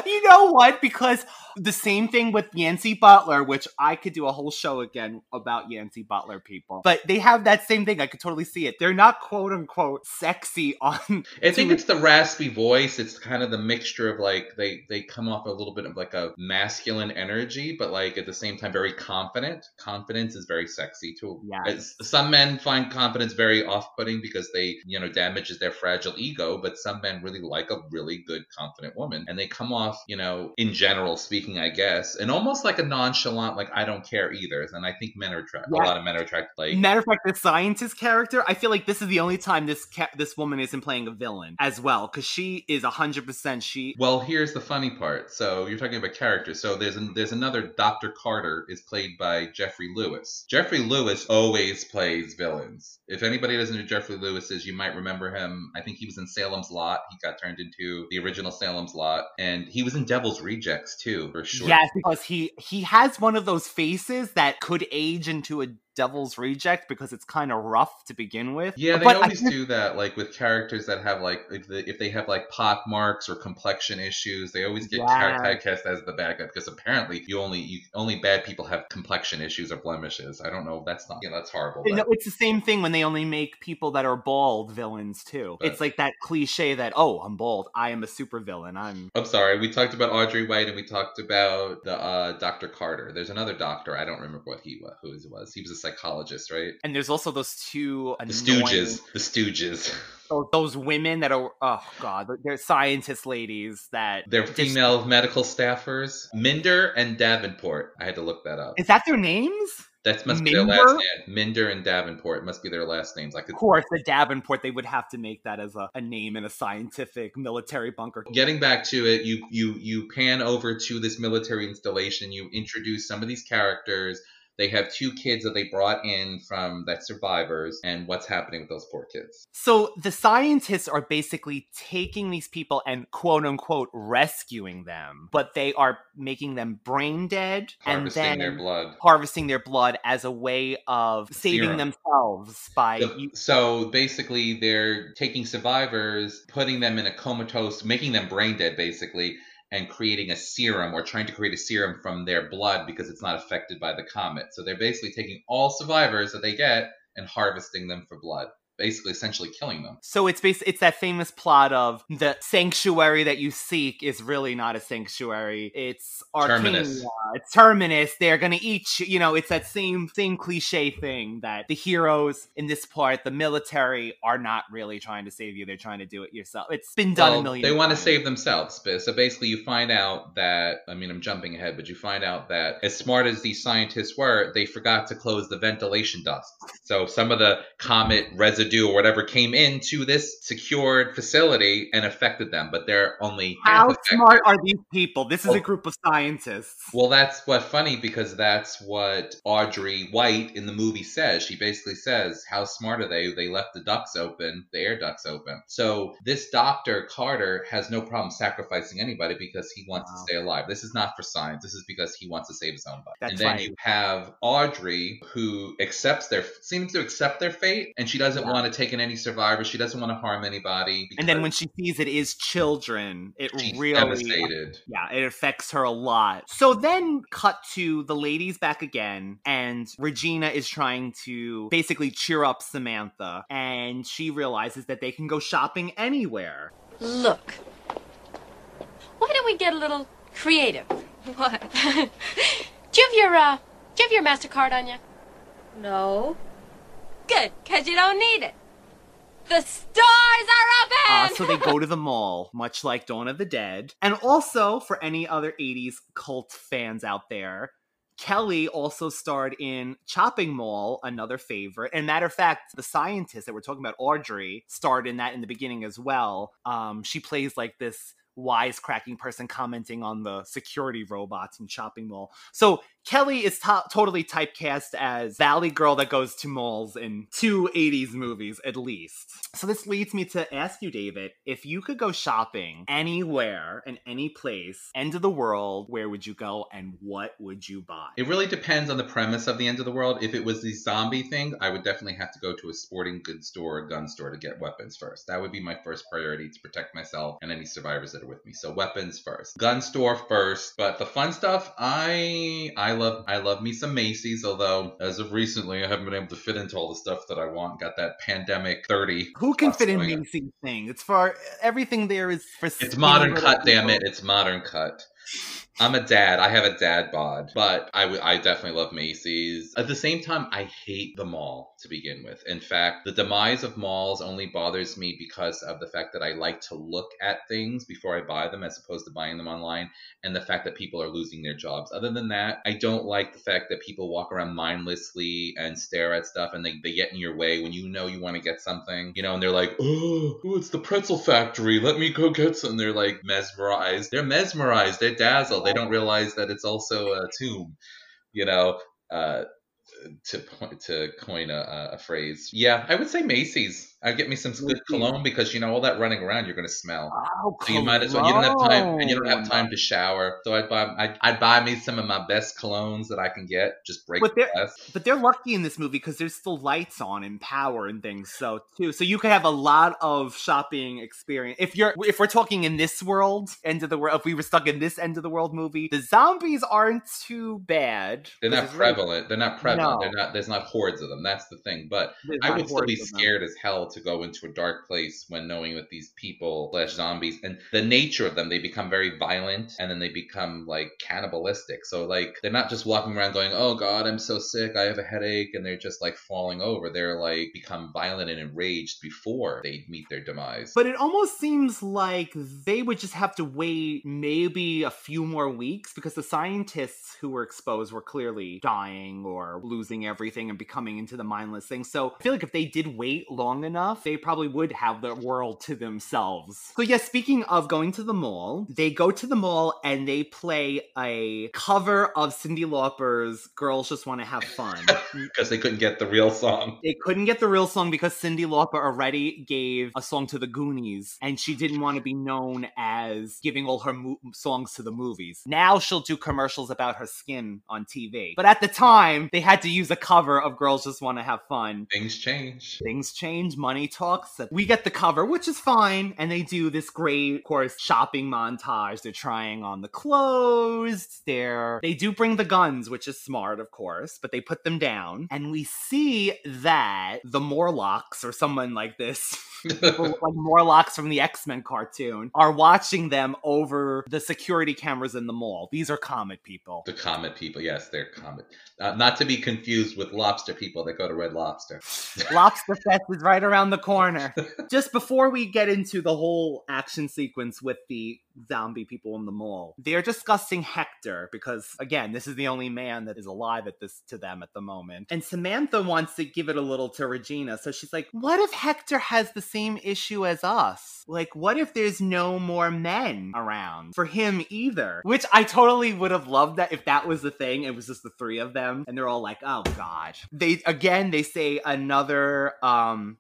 You know what? Because the same thing with Yancy Butler, which I could do a whole show again about Yancy Butler people. But they have that same thing. I could totally see it. They're not quote unquote sexy on I think it's the raspy voice. It's kind of the mixture of like they they come off a little bit of like a masculine energy, but like at the same time very confident. Confidence is very sexy too. Yes. Some men find confidence very off-putting because they you know damages their fragile ego, but some men really like a really good confident woman, and they come off you know in general speaking, I guess, and almost like a nonchalant like I don't care either. And I think men are attracted. Yeah. A lot of men are attracted like. Matter of fact, the scientist character, I feel like this is the only time this ca- this woman isn't playing a villain as well, because she is hundred percent she. Well, here's the funny part. So you're talking about characters. So there's an, there's another Dr. Carter is played by Geoffrey Lewis. Geoffrey Lewis always plays villains. If anybody doesn't know Geoffrey Lewis is, you might remember him. I think he was in Salem's Lot. He got turned into the original Salem's Lot, and he was in Devil's Rejects too, for sure. Yes, because he he has one of those faces that could age into a devil's reject because it's kind of rough to begin with. Yeah, they But always think- do that, like with characters that have like if they, if they have like pock marks or complexion issues, they always get Yeah. typecast as the bad guy because apparently you only you only bad people have complexion issues or blemishes. I don't know. That's not yeah, that's horrible. But- it's the same thing when they only make people that are bald villains too. But- it's like that cliche that oh, I'm bald, I am a supervillain. I'm I'm sorry. We talked about Audrey White and we talked about the uh, Dr. Carter. There's another doctor. I don't remember what he was. Who he was. He was a psychologist, right? and there's also those two The annoying- Stooges. The Stooges. those, oh, those women that are oh god, they're scientist ladies that They're just- female medical staffers. Minder and Davenport. I had to look that up. Is that their names? That must be their last name. Minder and Davenport must be their last names. I could Of course, the Davenport, they would have to make that as a, a name in a scientific military bunker. Getting back to it, you you you pan over to this military installation. You introduce some of these characters. They have two kids that they brought in from that survivors, and what's happening with those poor kids? So the scientists are basically taking these people and quote unquote rescuing them, but they are making them brain dead Harvesting and then their blood. harvesting their blood as a way of saving themselves by So, so basically, they're taking survivors, putting them in a comatose, making them brain dead, basically, and creating a serum or trying to create a serum from their blood because it's not affected by the comet. So they're basically taking all survivors that they get and harvesting them for blood, basically, essentially killing them. So it's bas- it's that famous plot of the sanctuary that you seek is really not a sanctuary. It's Terminus. It's Terminus. They're gonna eat you. You know, it's that same same cliche thing that the heroes in this part, the military, are not really trying to save you. They're trying to do it yourself. It's been done a million. they want to save themselves. So basically, you find out that I mean, I'm jumping ahead, but you find out that as smart as these scientists were, they forgot to close the ventilation ducts. So some of the comet residue residue or whatever came into this secured facility and affected them, but they're only How smart are these people? This is a oh. group of scientists. Well, that's what funny because that's what Audrey White in the movie says. She basically says, "How smart are they? They left the ducts open, the air ducts open." So this doctor Carter has no problem sacrificing anybody because he wants Wow. to stay alive. This is not for science. This is because he wants to save his own butt. That's and then right. you have Audrey who accepts their seems to accept their fate, and she doesn't Yeah. want to take in any survivors. She doesn't want to harm anybody. And then when she sees it is children, it she's really devastated. Yeah, it affects her a lot. So then, cut to the ladies back again, and Regina is trying to basically cheer up Samantha, and she realizes that they can go shopping anywhere. Look. Why don't we get a little creative? What? Do you have your, uh, do you have your MasterCard on you? No. Good, because you don't need it. The stores are Uh, open! so they go to the mall, much like Dawn of the Dead. And also, for any other 80s cult fans out there, Kelli also starred in Chopping Mall, another favorite. And matter of fact, the scientist that we're talking about, Audrey, starred in that in the beginning as well. Um, she plays like this wisecracking person commenting on the security robots in Chopping Mall. So Kelli is to- totally typecast as Valley Girl that goes to malls in two 80s movies at least. So this leads me to ask you, David, if you could go shopping anywhere in any place, end of the world, where would you go and what would you buy? It really depends on the premise of the end of the world. If it was the zombie thing, I would definitely have to go to a sporting goods store or gun store to get weapons first. That would be my first priority to protect myself and any survivors that are with me. So weapons first. Gun store first. But the fun stuff, I I love I love me some Macy's, although as of recently I haven't been able to fit into all the stuff that I want. Got that pandemic 30. Who can fit in. Macy's thing? It's for everything there is for It's modern cut, damn it. It's modern cut. I'm a dad. I have a dad bod, but I, w- I definitely love Macy's. At the same time, I hate the mall to begin with. In fact, the demise of malls only bothers me because of the fact that I like to look at things before I buy them as opposed to buying them online and the fact that people are losing their jobs. Other than that, I don't like the fact that people walk around mindlessly and stare at stuff and they, they get in your way when you know you want to get something, you know, and they're like, oh, it's the pretzel factory. Let me go get some. They're like mesmerized. They're mesmerized. They're dazzled. They don't realize that it's also a tomb, you know. Uh, to point to coin a, a phrase, yeah, I would say Macy's. I'd get me some good cologne because you know all that running around, you're gonna smell. Oh, So you might as well. You don't have time, and you don't have time to shower. So I'd buy, I'd, I'd buy me some of my best colognes that I can get. Just break But the they're-. But they're lucky in this movie because there's still lights on and power and things. So too, so you could have a lot of shopping experience. If you're, if we're talking in this world, end of the world, if we were stuck in this end of the world movie, the zombies aren't too bad. They're not it's really- prevalent. They're not prevalent. No. They're not. There's not hordes of them. That's the thing. But there's I would still be hordes of them. scared as hell to go into a dark place when knowing that these people slash zombies and the nature of them, they become very violent and then they become like cannibalistic. So like they're not just walking around going, "Oh God, I'm so sick. I have a headache," and they're just like falling over. They're like become violent and enraged before they meet their demise. But it almost seems like they would just have to wait maybe a few more weeks because the scientists who were exposed were clearly dying or losing everything and becoming into the mindless thing. So I feel like if they did wait long enough, they probably would have the world to themselves. So, yeah, speaking of going to the mall, they go to the mall and they play a cover of Cyndi Lauper's Girls Just Want to Have Fun. because they couldn't get the real song. They couldn't get the real song because Cyndi Lauper already gave a song to the Goonies, and she didn't want to be known as giving all her mo- songs to the movies. Now she'll do commercials about her skin on TV. But at the time, they had to use a cover of Girls Just Want to Have Fun. Things change. Things change, money talks. We get the cover, which is fine, and they do this great, of course, shopping montage. They're trying on the clothes. They're they do bring the guns, which is smart, of course, but they put them down, and we see that the Morlocks or someone like this. like Morlocks from the X Men cartoon are watching them over the security cameras in the mall. These are comet people. The comet people, yes, they're comet. Uh, not to be confused with lobster people that go to Red Lobster. Lobster Fest is right around the corner. Just before we get into the whole action sequence with the zombie people in the mall. They're discussing Hector because again, this is the only man that is alive at this to them at the moment. And Samantha wants to give it a little to Regina. So she's like, "What if Hector has the same issue as us? Like what if there's no more men around for him either?" Which I totally would have loved that if that was the thing. It was just the three of them and they're all like, "Oh god." They again they say another um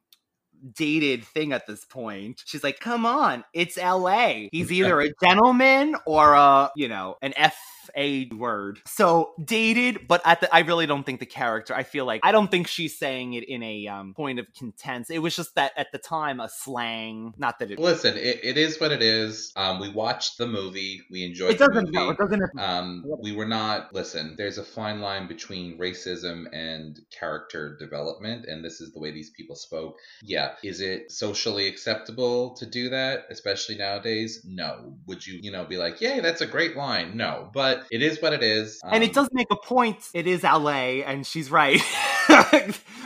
dated thing at this point. She's like, come on, it's LA. He's either a gentleman or a, you know, an F a word. So dated, but at the I really don't think the character, I feel like I don't think she's saying it in a um, point of content. It was just that at the time a slang. Not that it Listen, it, it is what it is. Um, we watched the movie. We enjoyed it doesn't the movie. no, it doesn't Um, we were not. Listen, there's a fine line between racism and character development, and this is the way these people spoke. Yeah, is it socially acceptable to do that, especially nowadays? No. Would you, you know, be like, "Yay, that's a great line"? No, but it is what it is. and it Um, does make a point. It is LA, and she's right.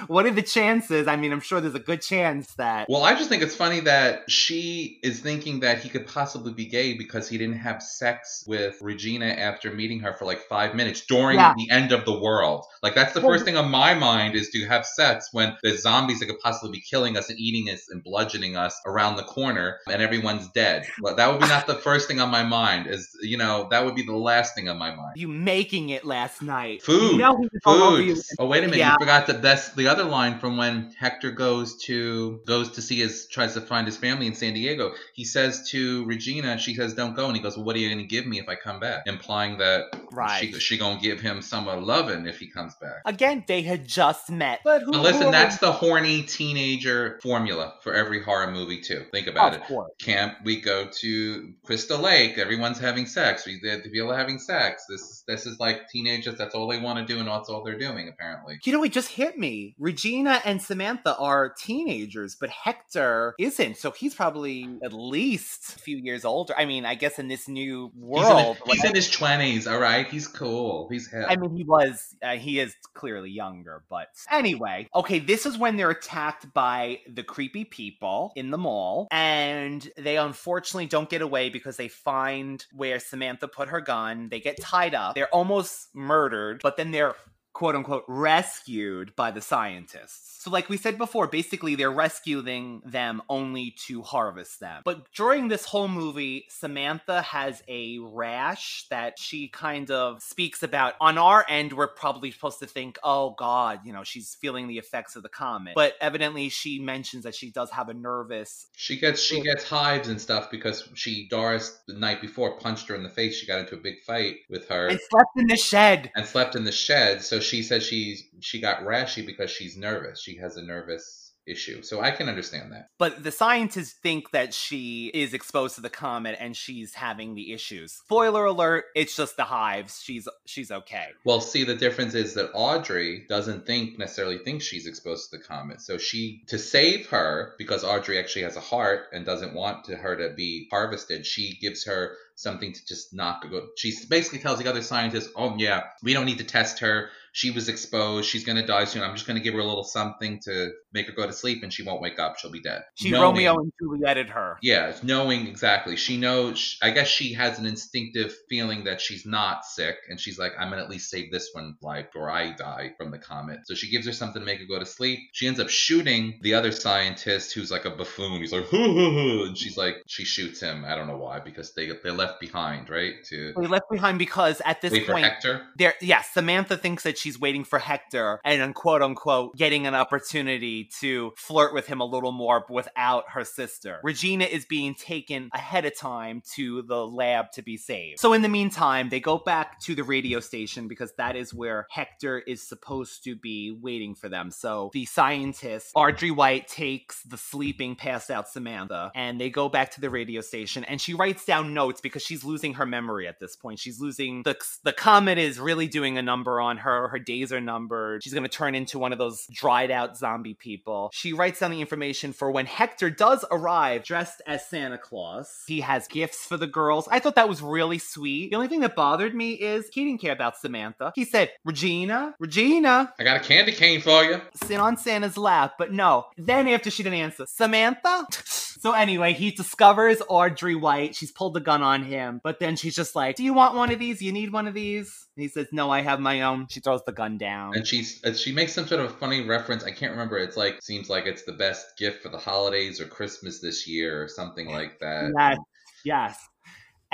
what are the chances? I mean, I'm sure there's a good chance that. Well, I just think it's funny that she is thinking that he could possibly be gay because he didn't have sex with Regina after meeting her for like five minutes during Yeah. the end of the world. Like that's the Well, first thing on my mind is to have sex when there's zombies that could possibly be killing us and eating us and bludgeoning us around the corner and everyone's dead. But that would be not the first thing on my mind. Is you know that would be the last thing on my mind. You making it last night. Food. You know he was all over Food. Oh wait a minute! Yeah. You forgot that that's the other line from when Hector goes to goes to see his tries to find his family in San Diego. He says to Regina, she says, "Don't go." And he goes, "Well, what are you going to give me if I come back?" Implying that Right. she she gonna give him some of loving if he comes back. Again, they had just met. But who? But listen, that's the horny teenager formula for every horror movie too. Think about Of it. course. Camp, we go to Crystal Lake. Everyone's having sex. We the people are having sex. This this is like teenagers. That's all they want to do, and that's all they're doing apparently. You know, it just hit me. Regina and Samantha are teenagers, but Hector isn't. So he's probably at least a few years older. I mean, I guess in this new He's in, world. he's in his twenties. All right, he's cool. He's hip. I mean, he was, uh, he is clearly younger, but anyway. Okay, this is when they're attacked by the creepy people in the mall, and they unfortunately don't get away because they find where Samantha put her gun. They get tied up. They're almost murdered, but then they're quote unquote rescued by the scientists. So, like we said before, basically they're rescuing them only to harvest them. But during this whole movie, Samantha has a rash that she kind of speaks about. On our end, we're probably supposed to think, oh God, you know, she's feeling the effects of the comet. But evidently, she mentions that she does have a nervous. she gets she gets hives and stuff because she Doris the night before punched her in the face. She got into a big fight with her. And slept in the shed. and slept in the shed. So she said she's she got rashy because she's nervous. She has a nervous issue. So I can understand that. But the scientists think that she is exposed to the comet and she's having the issues. Spoiler alert, it's just the hives. She's she's okay. Well, see, the difference is that Audrey doesn't think necessarily think she's exposed to the comet. So she to save her because Audrey actually has a heart and doesn't want to her to be harvested. She gives her something to just not go. She basically tells the other scientists, "Oh yeah, we don't need to test her. She was exposed. She's gonna die soon. I'm just gonna give her a little something to make her go to sleep, and she won't wake up. She'll be dead." She Knowing- Romeo and Julieted her. Yeah, knowing exactly. She knows, I guess she has an instinctive feeling that she's not sick, and she's like, I'm going to at least save this one life or I die from the comet. So she gives her something to make her go to sleep. She ends up shooting the other scientist who's like a buffoon. He's like, hoo, hoo, hoo, and she's like, she shoots him. I don't know why, because they, they're left behind, right? To We left behind because at this point, Hector. there, yes, Samantha thinks that she's waiting for Hector and quote unquote, getting an opportunity to flirt with him a little more without her sister. Regina is being taken ahead of time to the lab to be saved. So, in the meantime, they go back to the radio station because that is where Hector is supposed to be waiting for them. So, the scientist, Audrey White, takes the sleeping, passed out Samantha and they go back to the radio station and she writes down notes because she's losing her memory at this point. She's losing the the comet is really doing a number on her. Her days are numbered. She's going to turn into one of those dried out zombie people. She writes down the information for when Hector does arrive dressed as Santa Claus. He has gifts for the girls. I thought that was really sweet. The only thing that bothered me is he didn't care about Samantha. He said, "Regina, Regina, I got a candy cane for you. sit on Santa's lap, but no. Then after she didn't answer, Samantha? So anyway, he discovers Audrey White. She's pulled the gun on him, but then she's just like, "Do you want one of these? You need one of these?" And he says, "No, I have my own." She throws the gun down. And she's uh, she makes some sort of funny reference. I can't remember. It's like seems like it's the best gift for the holidays or Christmas this year or something like that. Yes, yes.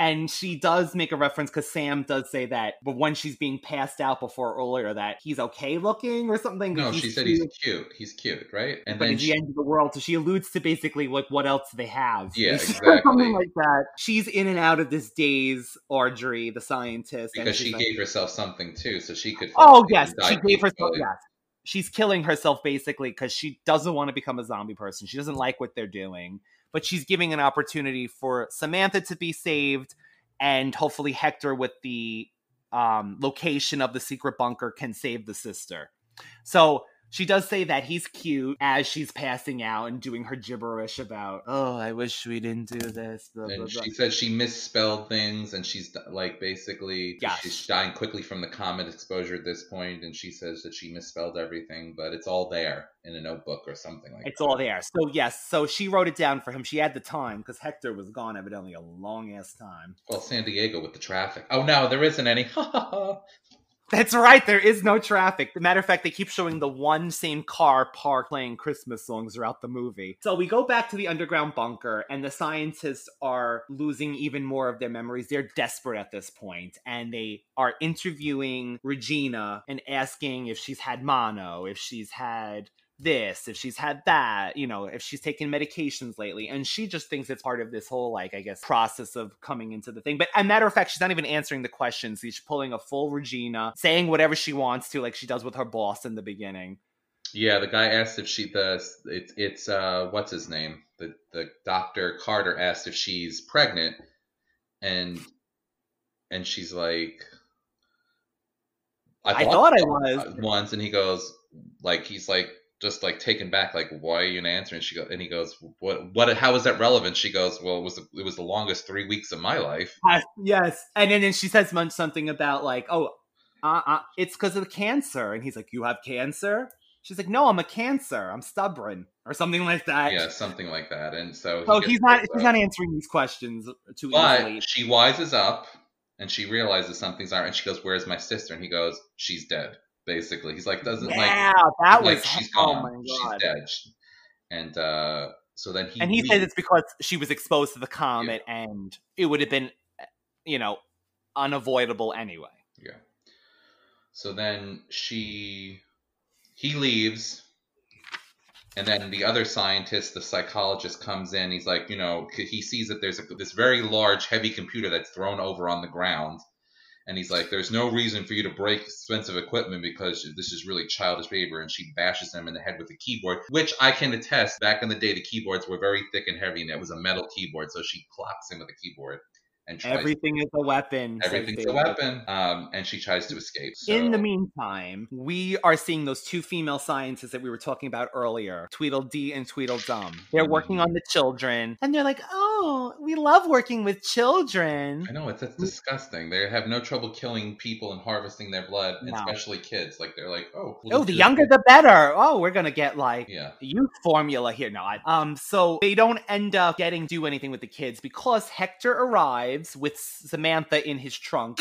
And she does make a reference because Sam does say that, but when she's being passed out before earlier, that he's okay looking or something. No, she said cute, he's cute. He's cute, right? And but then she, the end of the world. So she alludes to basically like what else they have? Yeah, something exactly. like that. She's in and out of this daze, Audrey, the scientist, because she like- gave herself something too, so she could. Oh yes, she gave herself. Yes, she's killing herself basically because she doesn't want to become a zombie person. She doesn't like what they're doing, but she's giving an opportunity for Samantha to be saved, and hopefully Hector, with the um, location of the secret bunker, can save the sister. So. She does say that he's cute as she's passing out and doing her gibberish about, oh, I wish we didn't do this. Blah, blah, And blah. she says she misspelled things, and she's like basically Yes. she's dying quickly from the comet exposure at this point, and she says that she misspelled everything, but it's all there in a notebook or something like It's that. all there. So yes, so she wrote it down for him. She had the time because Hector was gone evidently a long ass time. Well, San Diego with the traffic. Oh no, there isn't any. That's right. There is no traffic. Matter of fact, they keep showing the one same car parked playing Christmas songs throughout the movie. So we go back to the underground bunker, and the scientists are losing even more of their memories. They're desperate at this point, and they are interviewing Regina and asking if she's had mono, if she's had this, if she's had that, you know, if she's taken medications lately. And she just thinks it's part of this whole, like, I guess, process of coming into the thing. But a matter of fact, she's not even answering the questions. She's pulling a full Regina, saying whatever she wants to, like she does with her boss in the beginning. yeah, the guy asked if she does. it's it's uh what's his name the the doctor Carter asked if she's pregnant, and and she's like. I thought I was. once, and he goes like he's like just like taken back, like why are you not answering? She go, and he goes, what what? How is that relevant? She goes, well, it was the, it was the longest three weeks of my life. Yes, yes. And then, then she says something about, like, oh, uh, uh, it's because of the cancer. And he's like, you have cancer? She's like, no, I'm a cancer. I'm stubborn. Or something like that. Yeah, something like that. And so So he he's not he's not answering these questions too easily. She wises up and she realizes something's not. And she goes, "Where's my sister?" And he goes, "She's dead." Basically, he's like, doesn't like, Yeah, that like was she's oh gone. my She's god. dead. And uh, so then he and he leaves. says it's because she was exposed to the comet and it would have been you know unavoidable anyway. Yeah. So then she he leaves and then the other scientist, the psychologist comes in. He's like, you know, he sees that there's a, this very large heavy computer that's thrown over on the ground. And he's like, there's no reason for you to break expensive equipment because this is really childish behavior. And she bashes him in the head with a keyboard, which I can attest. Back in the day, the keyboards were very thick and heavy, and it was a metal keyboard. So she clocks him with a keyboard and tries Everything is a weapon. Everything's a weapon. Um, and she tries to escape. So. In the meantime, we are seeing those two female scientists that we were talking about earlier, Tweedledee and Tweedledum. They're working on the children, and they're like, "Oh, we love working with children." I know it's that's disgusting. They have no trouble killing people and harvesting their blood, No. especially kids. Like they're like, oh, Oh, the younger the better. Oh, we're gonna get like Yeah. youth formula here. No, I, um, so they don't end up getting do anything with the kids because Hector arrives with Samantha in his trunk.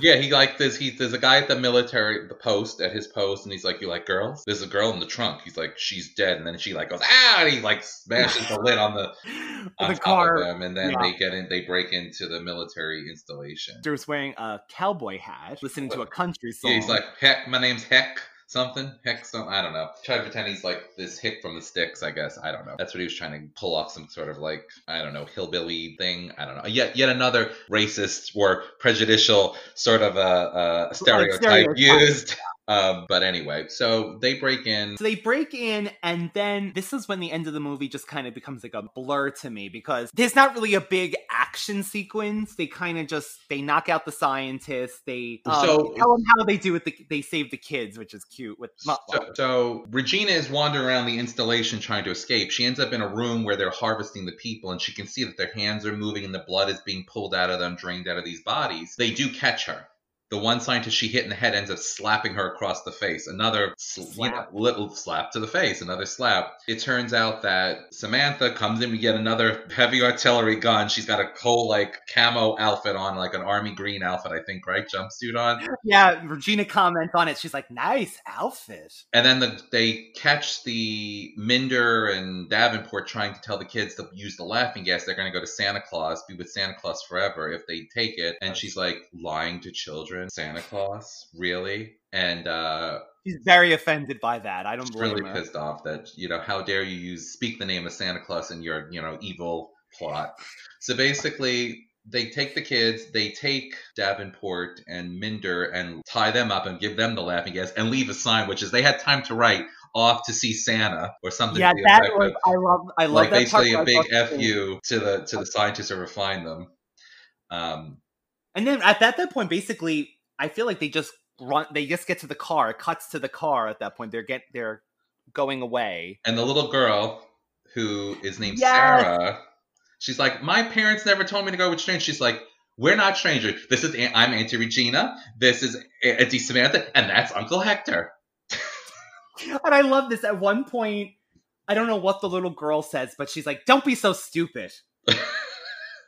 Yeah, he like this. He there's a guy at the military the post at his post, and he's like, "You like girls?" There's a girl in the trunk. He's like, "She's dead," and then she like goes, "Ah!" And he like smashes the lid on the on the car. them, and then yeah. they get in. They break into the military installation. Hector's wearing a cowboy hat, listening to a country song. Yeah, he's like, "Heck, my name's Heck." Something heck, something I don't know. Try to pretend he's like this hick from the sticks. I guess I don't know. That's what he was trying to pull off some sort of like I don't know hillbilly thing. I don't know. Yet yet another racist or prejudicial sort of uh, uh, a, a stereotype stereotype. used. Um, but anyway, so they break in. So they break in, and then this is when the end of the movie just kind of becomes like a blur to me because there's not really a big action sequence. They kind of just they knock out the scientists. They um, So- tell them how they do it. The, they save the kids, which is cute. With So, so Regina is wandering around the installation trying to escape. She ends up in a room where they're harvesting the people, and she can see that their hands are moving and the blood is being pulled out of them, drained out of these bodies. They do catch her. The one scientist she hit in the head ends up slapping her across the face. Another sl- you know, Slap. little slap to the face, another slap. It turns out that Samantha comes in to get another heavy artillery gun. She's got a whole like camo outfit on, like an army green outfit, I think, right? Jumpsuit on. Yeah, Regina comments on it. She's like, "Nice outfit." And then the, they catch the Minder and Davenport trying to tell the kids to use the laughing gas. They're going to go to Santa Claus, be with Santa Claus forever if they take it. And she's like, lying to children. Santa Claus? Really? And uh, She's very offended by that. I don't blame really her. pissed off that, you know, how dare you use speak the name of Santa Claus in your, you know, evil plot. So basically, they take the kids, they take Davenport and Minder and tie them up and give them the laughing gas and leave a sign, which is they had time to write off to see Santa or something. Yeah, that effect was. of- I love. I love like that part basically where a big fu to the to the scientists who find them. Um, And then at that, that point, basically, I feel like they just run. They just get to the car. It cuts to the car at that point. They're get. They're going away. and the little girl who is named Yes! Sarah, she's like, my parents never told me to go with strangers. She's like. We're not strangers. This is I'm Auntie Regina. This is Auntie Samantha, and that's Uncle Hector. And I love this. At one point, I don't know what the little girl says, but she's like, "Don't be so stupid."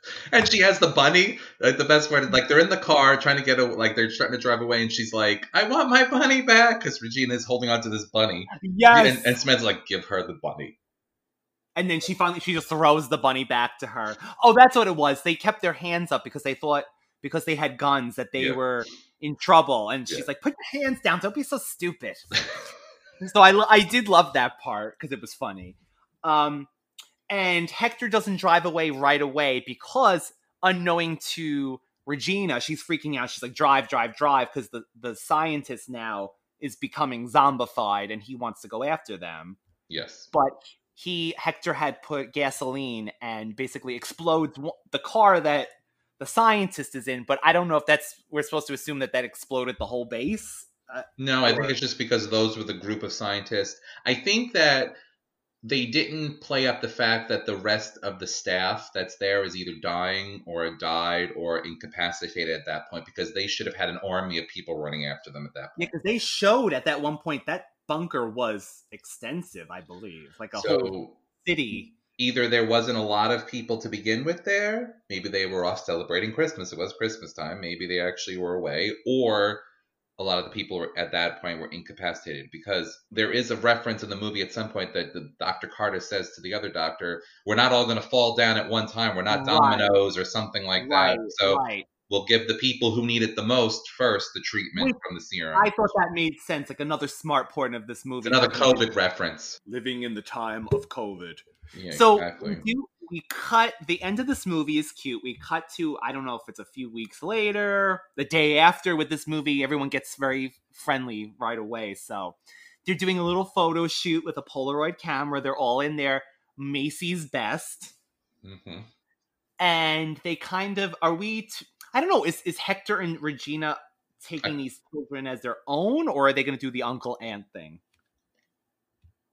and she has the bunny. Like the best part is like they're in the car trying to get a, like they're trying to drive away, and she's like, "I want my bunny back," because Regina is holding on to this bunny, Yes. and, and Samantha's like, "Give her the bunny." And then she finally she just throws the bunny back to her. Oh, that's what it was. They kept their hands up because they thought because they had guns that they Yeah. were in trouble. And she's Yeah. like, "Put your hands down. Don't be so stupid." so I I did love that part because it was funny. Um, and Hector doesn't drive away right away because unknowing to Regina, she's freaking out. She's like, "Drive, drive, drive!" Because the the scientist now is becoming zombified and he wants to go after them Yes. but he Hector had put gasoline and basically explodes the car that the scientist is in. But I don't know if that's we're supposed to assume that that exploded the whole base. Uh, No, I think it's just because those were the group of scientists. I think that they didn't play up the fact that the rest of the staff that's there is either dying or died or incapacitated at that point because they should have had an army of people running after them at that point. yeah, because they showed at that one point that bunker was extensive, I believe, like a whole city. either there wasn't a lot of people to begin with there, maybe they were off celebrating Christmas. It was Christmas time. Maybe they actually were away, or a lot of the people at that point were incapacitated because there is a reference in the movie at some point that the Dr. Carter says to the other doctor, "We're not all going to fall down at one time. We're not Right. dominoes or something like right, that. So right. we'll give the people who need it the most first the treatment Wait, from the serum." I thought that made sense. Like another smart point of this movie. it's another COVID reference. Living in the time of COVID. Yeah, so exactly. we do we cut the end of this movie is cute. We cut to I don't know if it's a few weeks later, the day after with this movie, everyone gets very friendly right away. So they're doing a little photo shoot with a Polaroid camera. They're all in their Macy's best. hmm And they kind of are we t- I don't know, is is Hector and Regina taking these children as their own or are they gonna do the uncle aunt thing?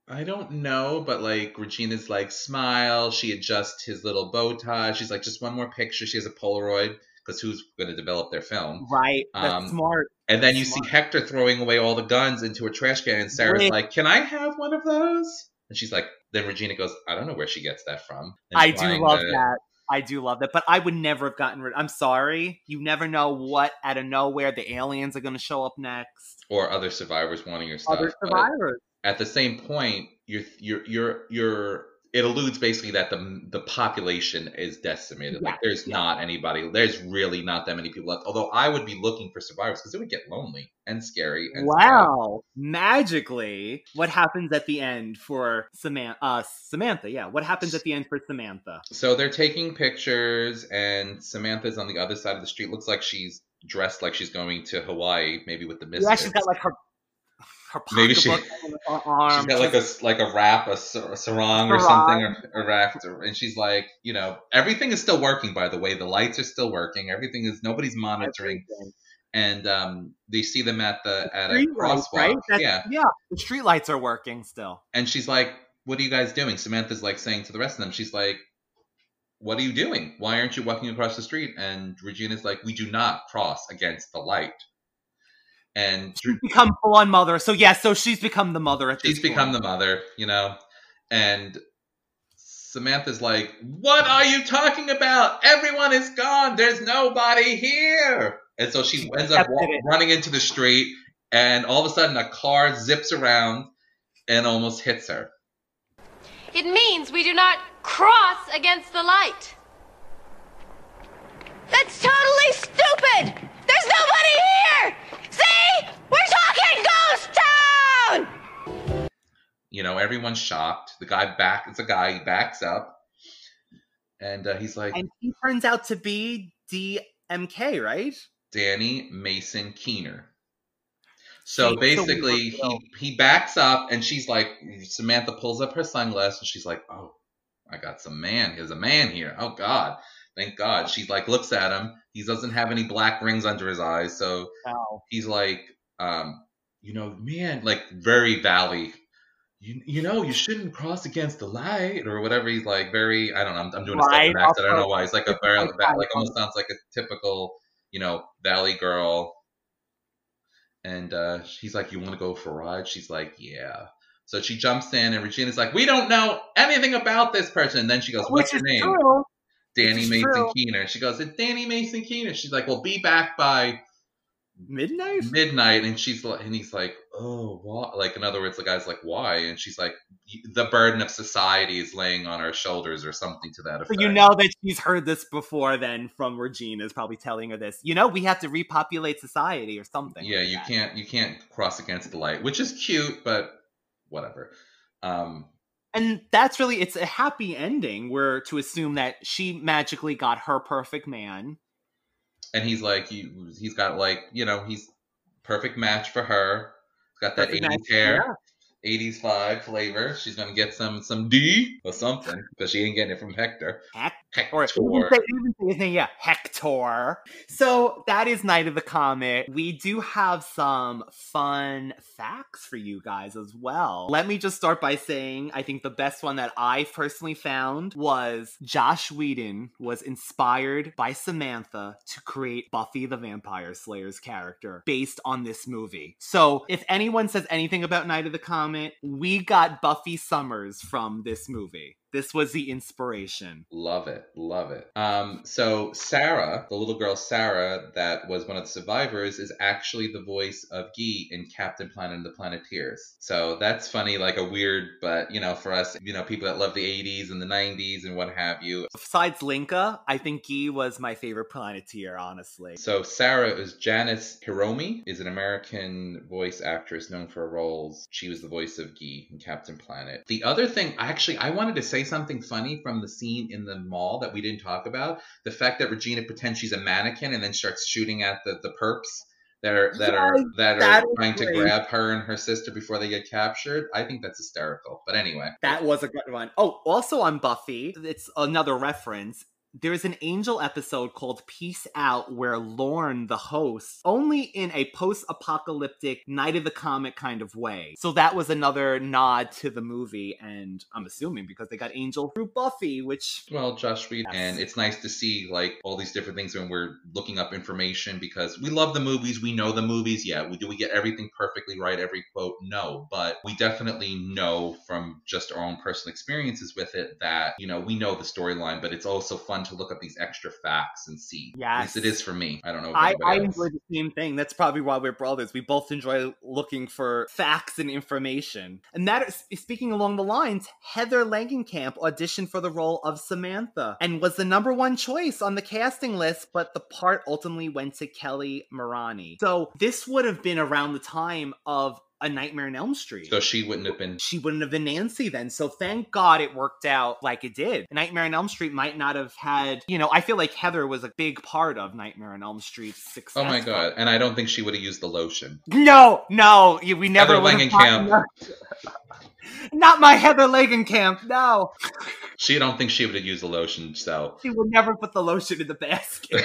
I don't know, but like Regina's like smile. She adjusts his little bow tie. She's like, just one more picture. She has a Polaroid because who's going to develop their film? Right. That's Um, smart. And then you Smart. see Hector throwing away all the guns into a trash can, and Sarah's Wait. like, "Can I have one of those?" And she's like, then Regina goes, "I don't know where she gets that from." And I do love to- that. I do love that. But I would never have gotten rid I'm sorry. You never know what out of nowhere the aliens are gonna show up next. Or other survivors wanting your stuff. Other survivors. At the same point, you're you're you're you're it alludes basically that the the population is decimated. Yeah, like there's yeah. not anybody. There's really not that many people left. Although I would be looking for survivors because it would get lonely and scary. And. Wow. Magically, what happens at the end for Samantha uh Samantha, yeah. What happens at the end for Samantha? So they're taking pictures, and Samantha's on the other side of the street. Looks like she's dressed like she's going to Hawaii, maybe with the misfits. Yeah, she's got like her her Maybe she, on arm. she's got like a like a wrap, a, sar- a sarong or something, or a raft, or- and she's like, you know, everything is still working. By the way, the lights are still working. Everything is nobody's monitoring, and um, they see them at the at a crosswalk. right? Yeah, yeah. The street lights are working still. and she's like, "What are you guys doing?" Samantha's like saying to the rest of them, she's like, "What are you doing? Why aren't you walking across the street?" And Regina's like, "We do not cross against the light." And Drew, become full on mother. So yeah, so she's become the mother at this she's become the mother, you know, and Samantha's like, "What are you talking about? Everyone is gone. There's nobody here." And so she ends up wa- running into the street, and all of a sudden, a car zips around and almost hits her. It means we do not cross against the light. That's totally stupid! There's nobody here! See? We're talking ghost town! You know, everyone's shocked. The guy back, it's a guy, he backs up, and uh, he's like, And he turns out to be DMK, right? Danny Mason Keener. So See, basically, he he backs up, and she's like, Samantha pulls up her sunglasses, and she's like, "Oh, I got some man. There's a man here. Oh God, thank God." She's like, looks at him. He doesn't have any black rings under his eyes, so Wow. he's like, um, you know, man, like very valley. You, you know, you shouldn't cross against the light or whatever. He's like very, I don't know. I'm, I'm doing a Right, accent. I don't know why. He's like a very, like almost sounds like a typical, you know, valley girl. And uh, he's like, you want to go for a ride? She's like, yeah. So she jumps in, and Regina's like, we don't know anything about this person. And then she goes, what's Which name? true. Danny Mason true. Keener. She goes, it's Danny Mason Keener. She's like, well, be back by Midnight? midnight and she's like and he's like oh what like in other words the guy's like why and she's like the burden of society is laying on our shoulders or something to that effect. So effect you know that she's heard this before then from Regina is probably telling her this. You know, we have to repopulate society or something. yeah like you that. can't you can't cross against the light which is cute but whatever um And that's really it's a happy ending. We're to assume that she magically got her perfect man. and he's like you he's got like you know he's perfect match for her he's got that Perfect 80s match, hair 80s vibe flavor she's gonna get some some d or something because she ain't getting it from hector hector yeah, Hector. So that is Night of the Comet. We do have some fun facts for you guys as well. Let me just start by saying I think the best one that I personally found was Josh Whedon was inspired by Samantha to create Buffy the Vampire Slayer's character based on this movie. So if anyone says anything about Night of the Comet, we got Buffy Summers from this movie. This was the inspiration. Love it, love it. Um, so Sarah, the little girl Sarah, that was one of the survivors, is actually the voice of Guy in Captain Planet and the Planeteers. So that's funny, like a weird, but you know, for us, you know, people that love the '80s and the '90s and what have you. Besides Linka, I think Guy was my favorite Planeteer, honestly. So Sarah is Janice Hiromi, is an American voice actress known for her roles. She was the voice of Guy in Captain Planet. The other thing, actually, I wanted to say something funny from the scene in the mall that we didn't talk about. The fact that Regina pretends she's a mannequin and then starts shooting at the, the perps that are that are Yes, that are that is trying to grab her and her sister before they get captured. I think that's hysterical. But anyway. That was a good one. Oh, also on Buffy, it's another reference. There's an Angel episode called Peace Out where Lorne, the host, only in a post apocalyptic Night of the Comet kind of way. So that was another nod to the movie, and I'm assuming because they got Angel through Buffy, which Well, Josh Whedon, Yes. and it's nice to see like all these different things when we're looking up information because we love the movies, we know the movies. Yeah, we do we get everything perfectly right, every quote? No, but we definitely know from just our own personal experiences with it that you know we know the storyline, but it's also fun to look up these extra facts and see. Yes. it is for me. I don't know. I, I enjoy the same thing. That's probably why we're brothers. We both enjoy looking for facts and information. And that is speaking along the lines, Heather Langenkamp auditioned for the role of Samantha and was the number one choice on the casting list, but the part ultimately went to Kelli Maroney. So this would have been around the time of A Nightmare on Elm Street. So she wouldn't have been. she wouldn't have been Nancy then. So thank God it worked out like it did. Nightmare on Elm Street might not have had, you know, I feel like Heather was a big part of Nightmare on Elm Street's success. Oh my god! And I don't think she would have used the lotion. No, no, we never Heather would have Langenkamp. Not my Heather Langenkamp. No, She don't think she would have used the lotion. So she would never put the lotion in the basket.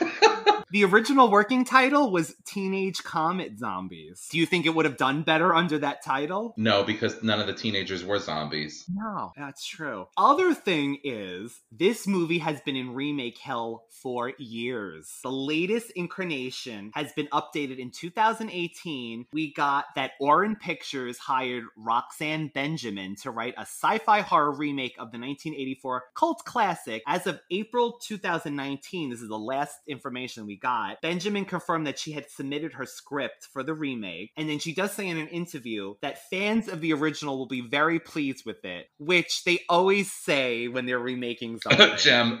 The original working title was Teenage Comet Zombies. Do you think it would have done better under that title? No, because none of the teenagers were zombies. No, that's true. Other thing is, this movie has been in remake hell for years. The latest incarnation has been updated in 2018. We got that Orin Pictures hired Roxanne Benjamin to write a sci fi horror remake of the 1984 cult classic. As of April 2019, this is the last information we got, Benjamin confirmed that she had submitted her script for the remake. And then she does say in an interview that fans of the original will be very pleased with it, which they always say when they're remaking something. Gem.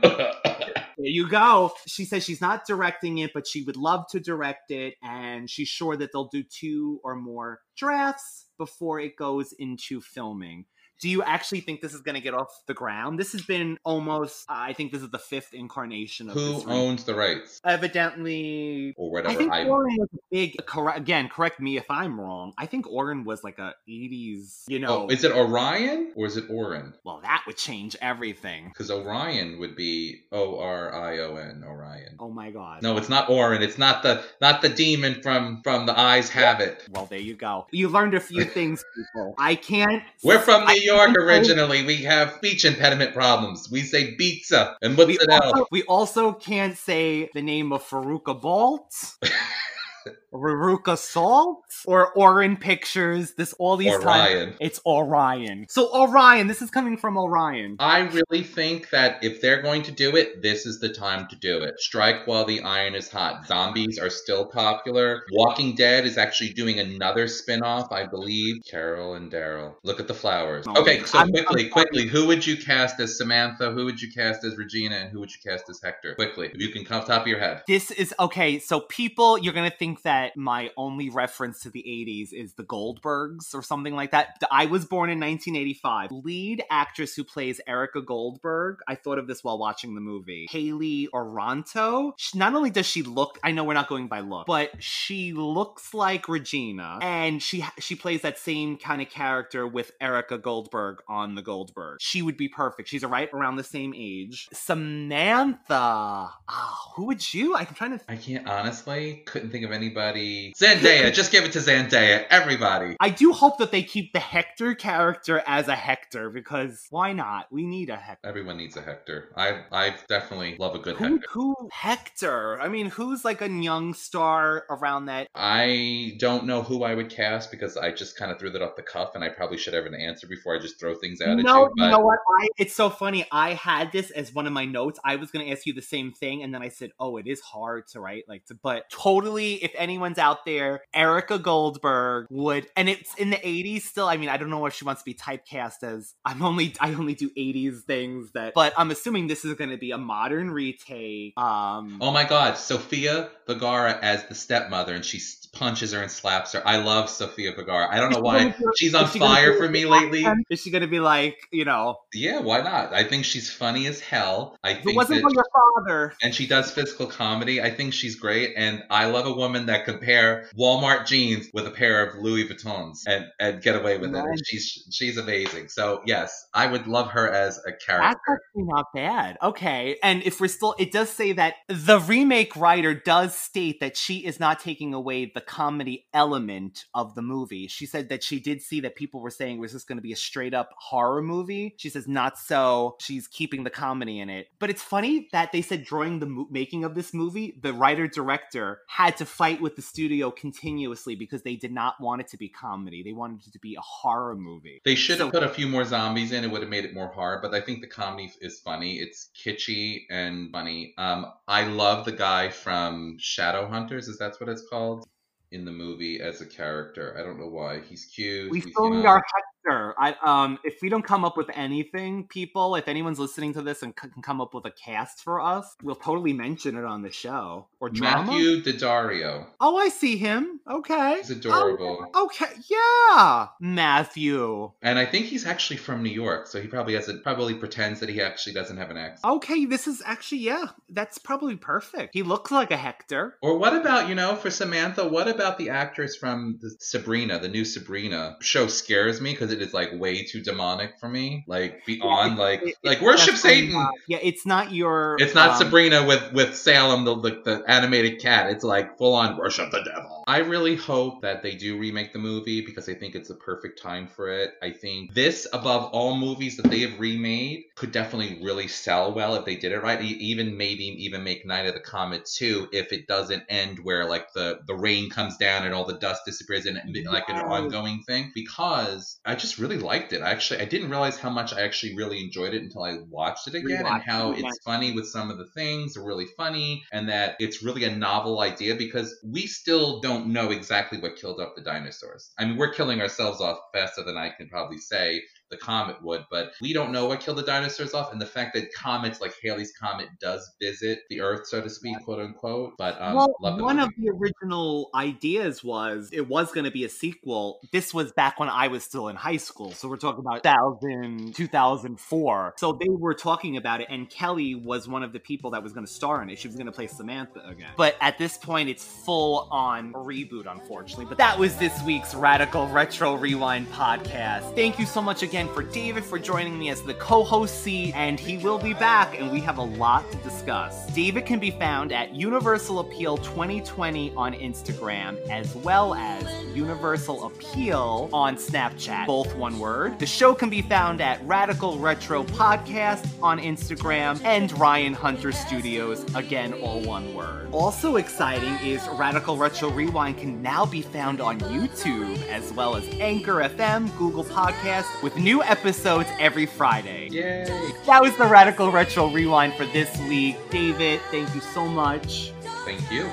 There you go. She says she's not directing it, but she would love to direct it, and she's sure that they'll do two or more drafts before it goes into filming. Do you actually think this is going to get off the ground? This has been almost, I think this is the fifth incarnation of Who owns the rights? Evidently, Or whatever. I think I, Oren was a big. Correct again. Correct me if I'm wrong. I think Oren was like a '80s. You oh, know, oh, is it Orion or is it Orin? well, that would change everything. Because Orion would be O R I O N, Orion. Oh my god. No, it's not Orin. It's not the not the demon from from the Eyes Have It. Well, there you go. You learned a few things, people. I can't. We're from New I York originally. We have speech impediment problems. We say pizza and what's We it also, else? we also can't say the name of Faruka Bolt, Faruka Salt, or Orin Pictures. This all these times. It's Orion. So Orion. This is coming from Orion. I really think that if they're going to do it, this is the time to do it. Strike while the iron is hot. Zombies are still popular. Walking Dead is actually doing another spin-off, I believe. Carol and Daryl. Look at the flowers. Oh, Okay, so I'm- quickly, I'm- quickly, who would you cast as Samantha? Who would you cast as Regina? And who would you cast as Hector? Quickly, if you can come top of your head. This is okay. So people, you're gonna think that my only reference to the '80s is the Goldbergs or something like that. I was born in 1985. Lead actress who plays Erica Goldberg. I thought of this while watching the movie. Hayley Orrantia. She- Not only does she look, I know we're not going by look, but she looks like Regina, and she she plays that same kind of character with Erica Goldberg on the Goldberg. She would be perfect. She's right around the same age. Samantha. Oh, who would you? I'm trying to. I can't honestly couldn't think of anybody. Zendaya, just give it to Zendaya. Everybody. I do hope that they keep the Hector character as a Hector because why not? We need a Hector. Everyone needs a Hector. I I definitely love a good Who, Hector. who Hector? I mean, who's like a young star around that? I don't know who I would cast because I just kind of threw that off the cuff, and I probably should have an answer before I just throw things out at No, you. you But know what? I, it's so funny. I had this as one of my notes. I was going to ask you the same thing, and then I said, "Oh, it is hard to write." Like, to, but totally, if anyone's out there, Erica Goldberg would, and it's in the '80s still. I mean, I don't know if she wants to be typecast as I'm only I only do '80s things that, but I'm assuming this is going to be a modern retake. Um, oh my God, Sofia Vergara as the stepmother, and she s- punches her and slaps her. I love Sofia Vergara. I don't know why she's on she fire for me lately. accent? Is she going to be like, you know, Yeah, why not? I think she's funny as hell. I if it wasn't for your father? and she does physical comedy. I think she's great, and I love a woman that can pair Walmart jeans with a pair of Louis Vuittons and, and get away with it. And she's she's amazing. So yes, I would love her as a That's character. actually not bad. Okay. And if we're still, it does say that the remake writer does state that she is not taking away the comedy element of the movie. She said that she did see that people were saying was this going to be a straight up horror movie. She says not so. She's keeping the comedy in it. But it's funny that they said during the mo- making of this movie, the writer director had to fight with the studio continuously because they did not want it to be comedy. They wanted it to be a horror movie. They should have So- put a few more zombies in. It would have made it more horror. But I think the comedy is funny. It's kitschy and funny. Um, I love the guy from Shadowhunters. Is that what it's called? In the movie as a character. I don't know why. He's cute. We he's, still you our Hector. I um, if we don't come up with anything, people, if anyone's listening to this and c- can come up with a cast for us, we'll totally mention it on the show or drama. Matthew Daddario. Oh, I see him. Okay. He's adorable. Oh, okay. Yeah, Matthew. And I think he's actually from New York, so he probably has a, probably pretends that he actually doesn't have an accent. Okay, this is actually yeah, that's probably perfect. He looks like a Hector. Or what about, you know, for Samantha, what about the actress from the Sabrina, the new Sabrina show scares me because because it is like way too demonic for me. Like beyond Yeah, like it- like worship Satan. not- yeah, it's not your. It's not um, Sabrina with with Salem, the, the the animated cat. It's like full on worship the devil. I really hope that they do remake the movie because I think it's the perfect time for it. I think this, above all movies that they have remade, could definitely really sell well if they did it right. Even maybe even make Night of the Comet 2 if it doesn't end where like the the rain comes down and all the dust disappears and it, like an ongoing thing because I just really liked it. I actually I didn't realize how much I actually really enjoyed it until I watched it again and how it, it's funny with some of the things are really funny and that it's really a novel idea because we still don't know exactly what killed off the dinosaurs. I mean, we're killing ourselves off faster than I can probably say the comet would, but we don't know what killed the dinosaurs off. And the fact that comets like Halley's comet does visit the Earth, so to speak, quote unquote. But um, well, one movie. of the original ideas was it was going to be a sequel. This was back when I was still in high school. So we're talking about 2000, 2004. So they were talking about it, and Kelli was one of the people that was going to star in it. She was going to play Samantha again. But at this point, it's full on reboot, unfortunately. But that was this week's Radical Retro Rewind podcast. Thank you so much again for David for joining me as the co host seat, and he will be back, and we have a lot to discuss. David can be found at Universal Appeal 2020 on Instagram, as well as Universal Appeal on Snapchat, both one word. The show can be found at Radical Retro Podcast on Instagram and Ryan Hunter Studios, again, all one word. Also exciting is Radical Retro Rewind can now be found on YouTube, as well as Anchor FM, Google Podcasts, with new episodes every Friday. Yay! That was the Radical Retro Rewind for this week. David, thank you so much. Thank you.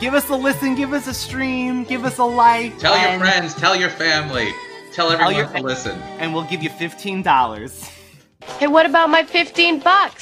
Give us a listen, give us a stream, give us a like. Tell your friends, tell your family, tell everyone your to fa- listen. And we'll give you $15. Hey, what about my 15 bucks?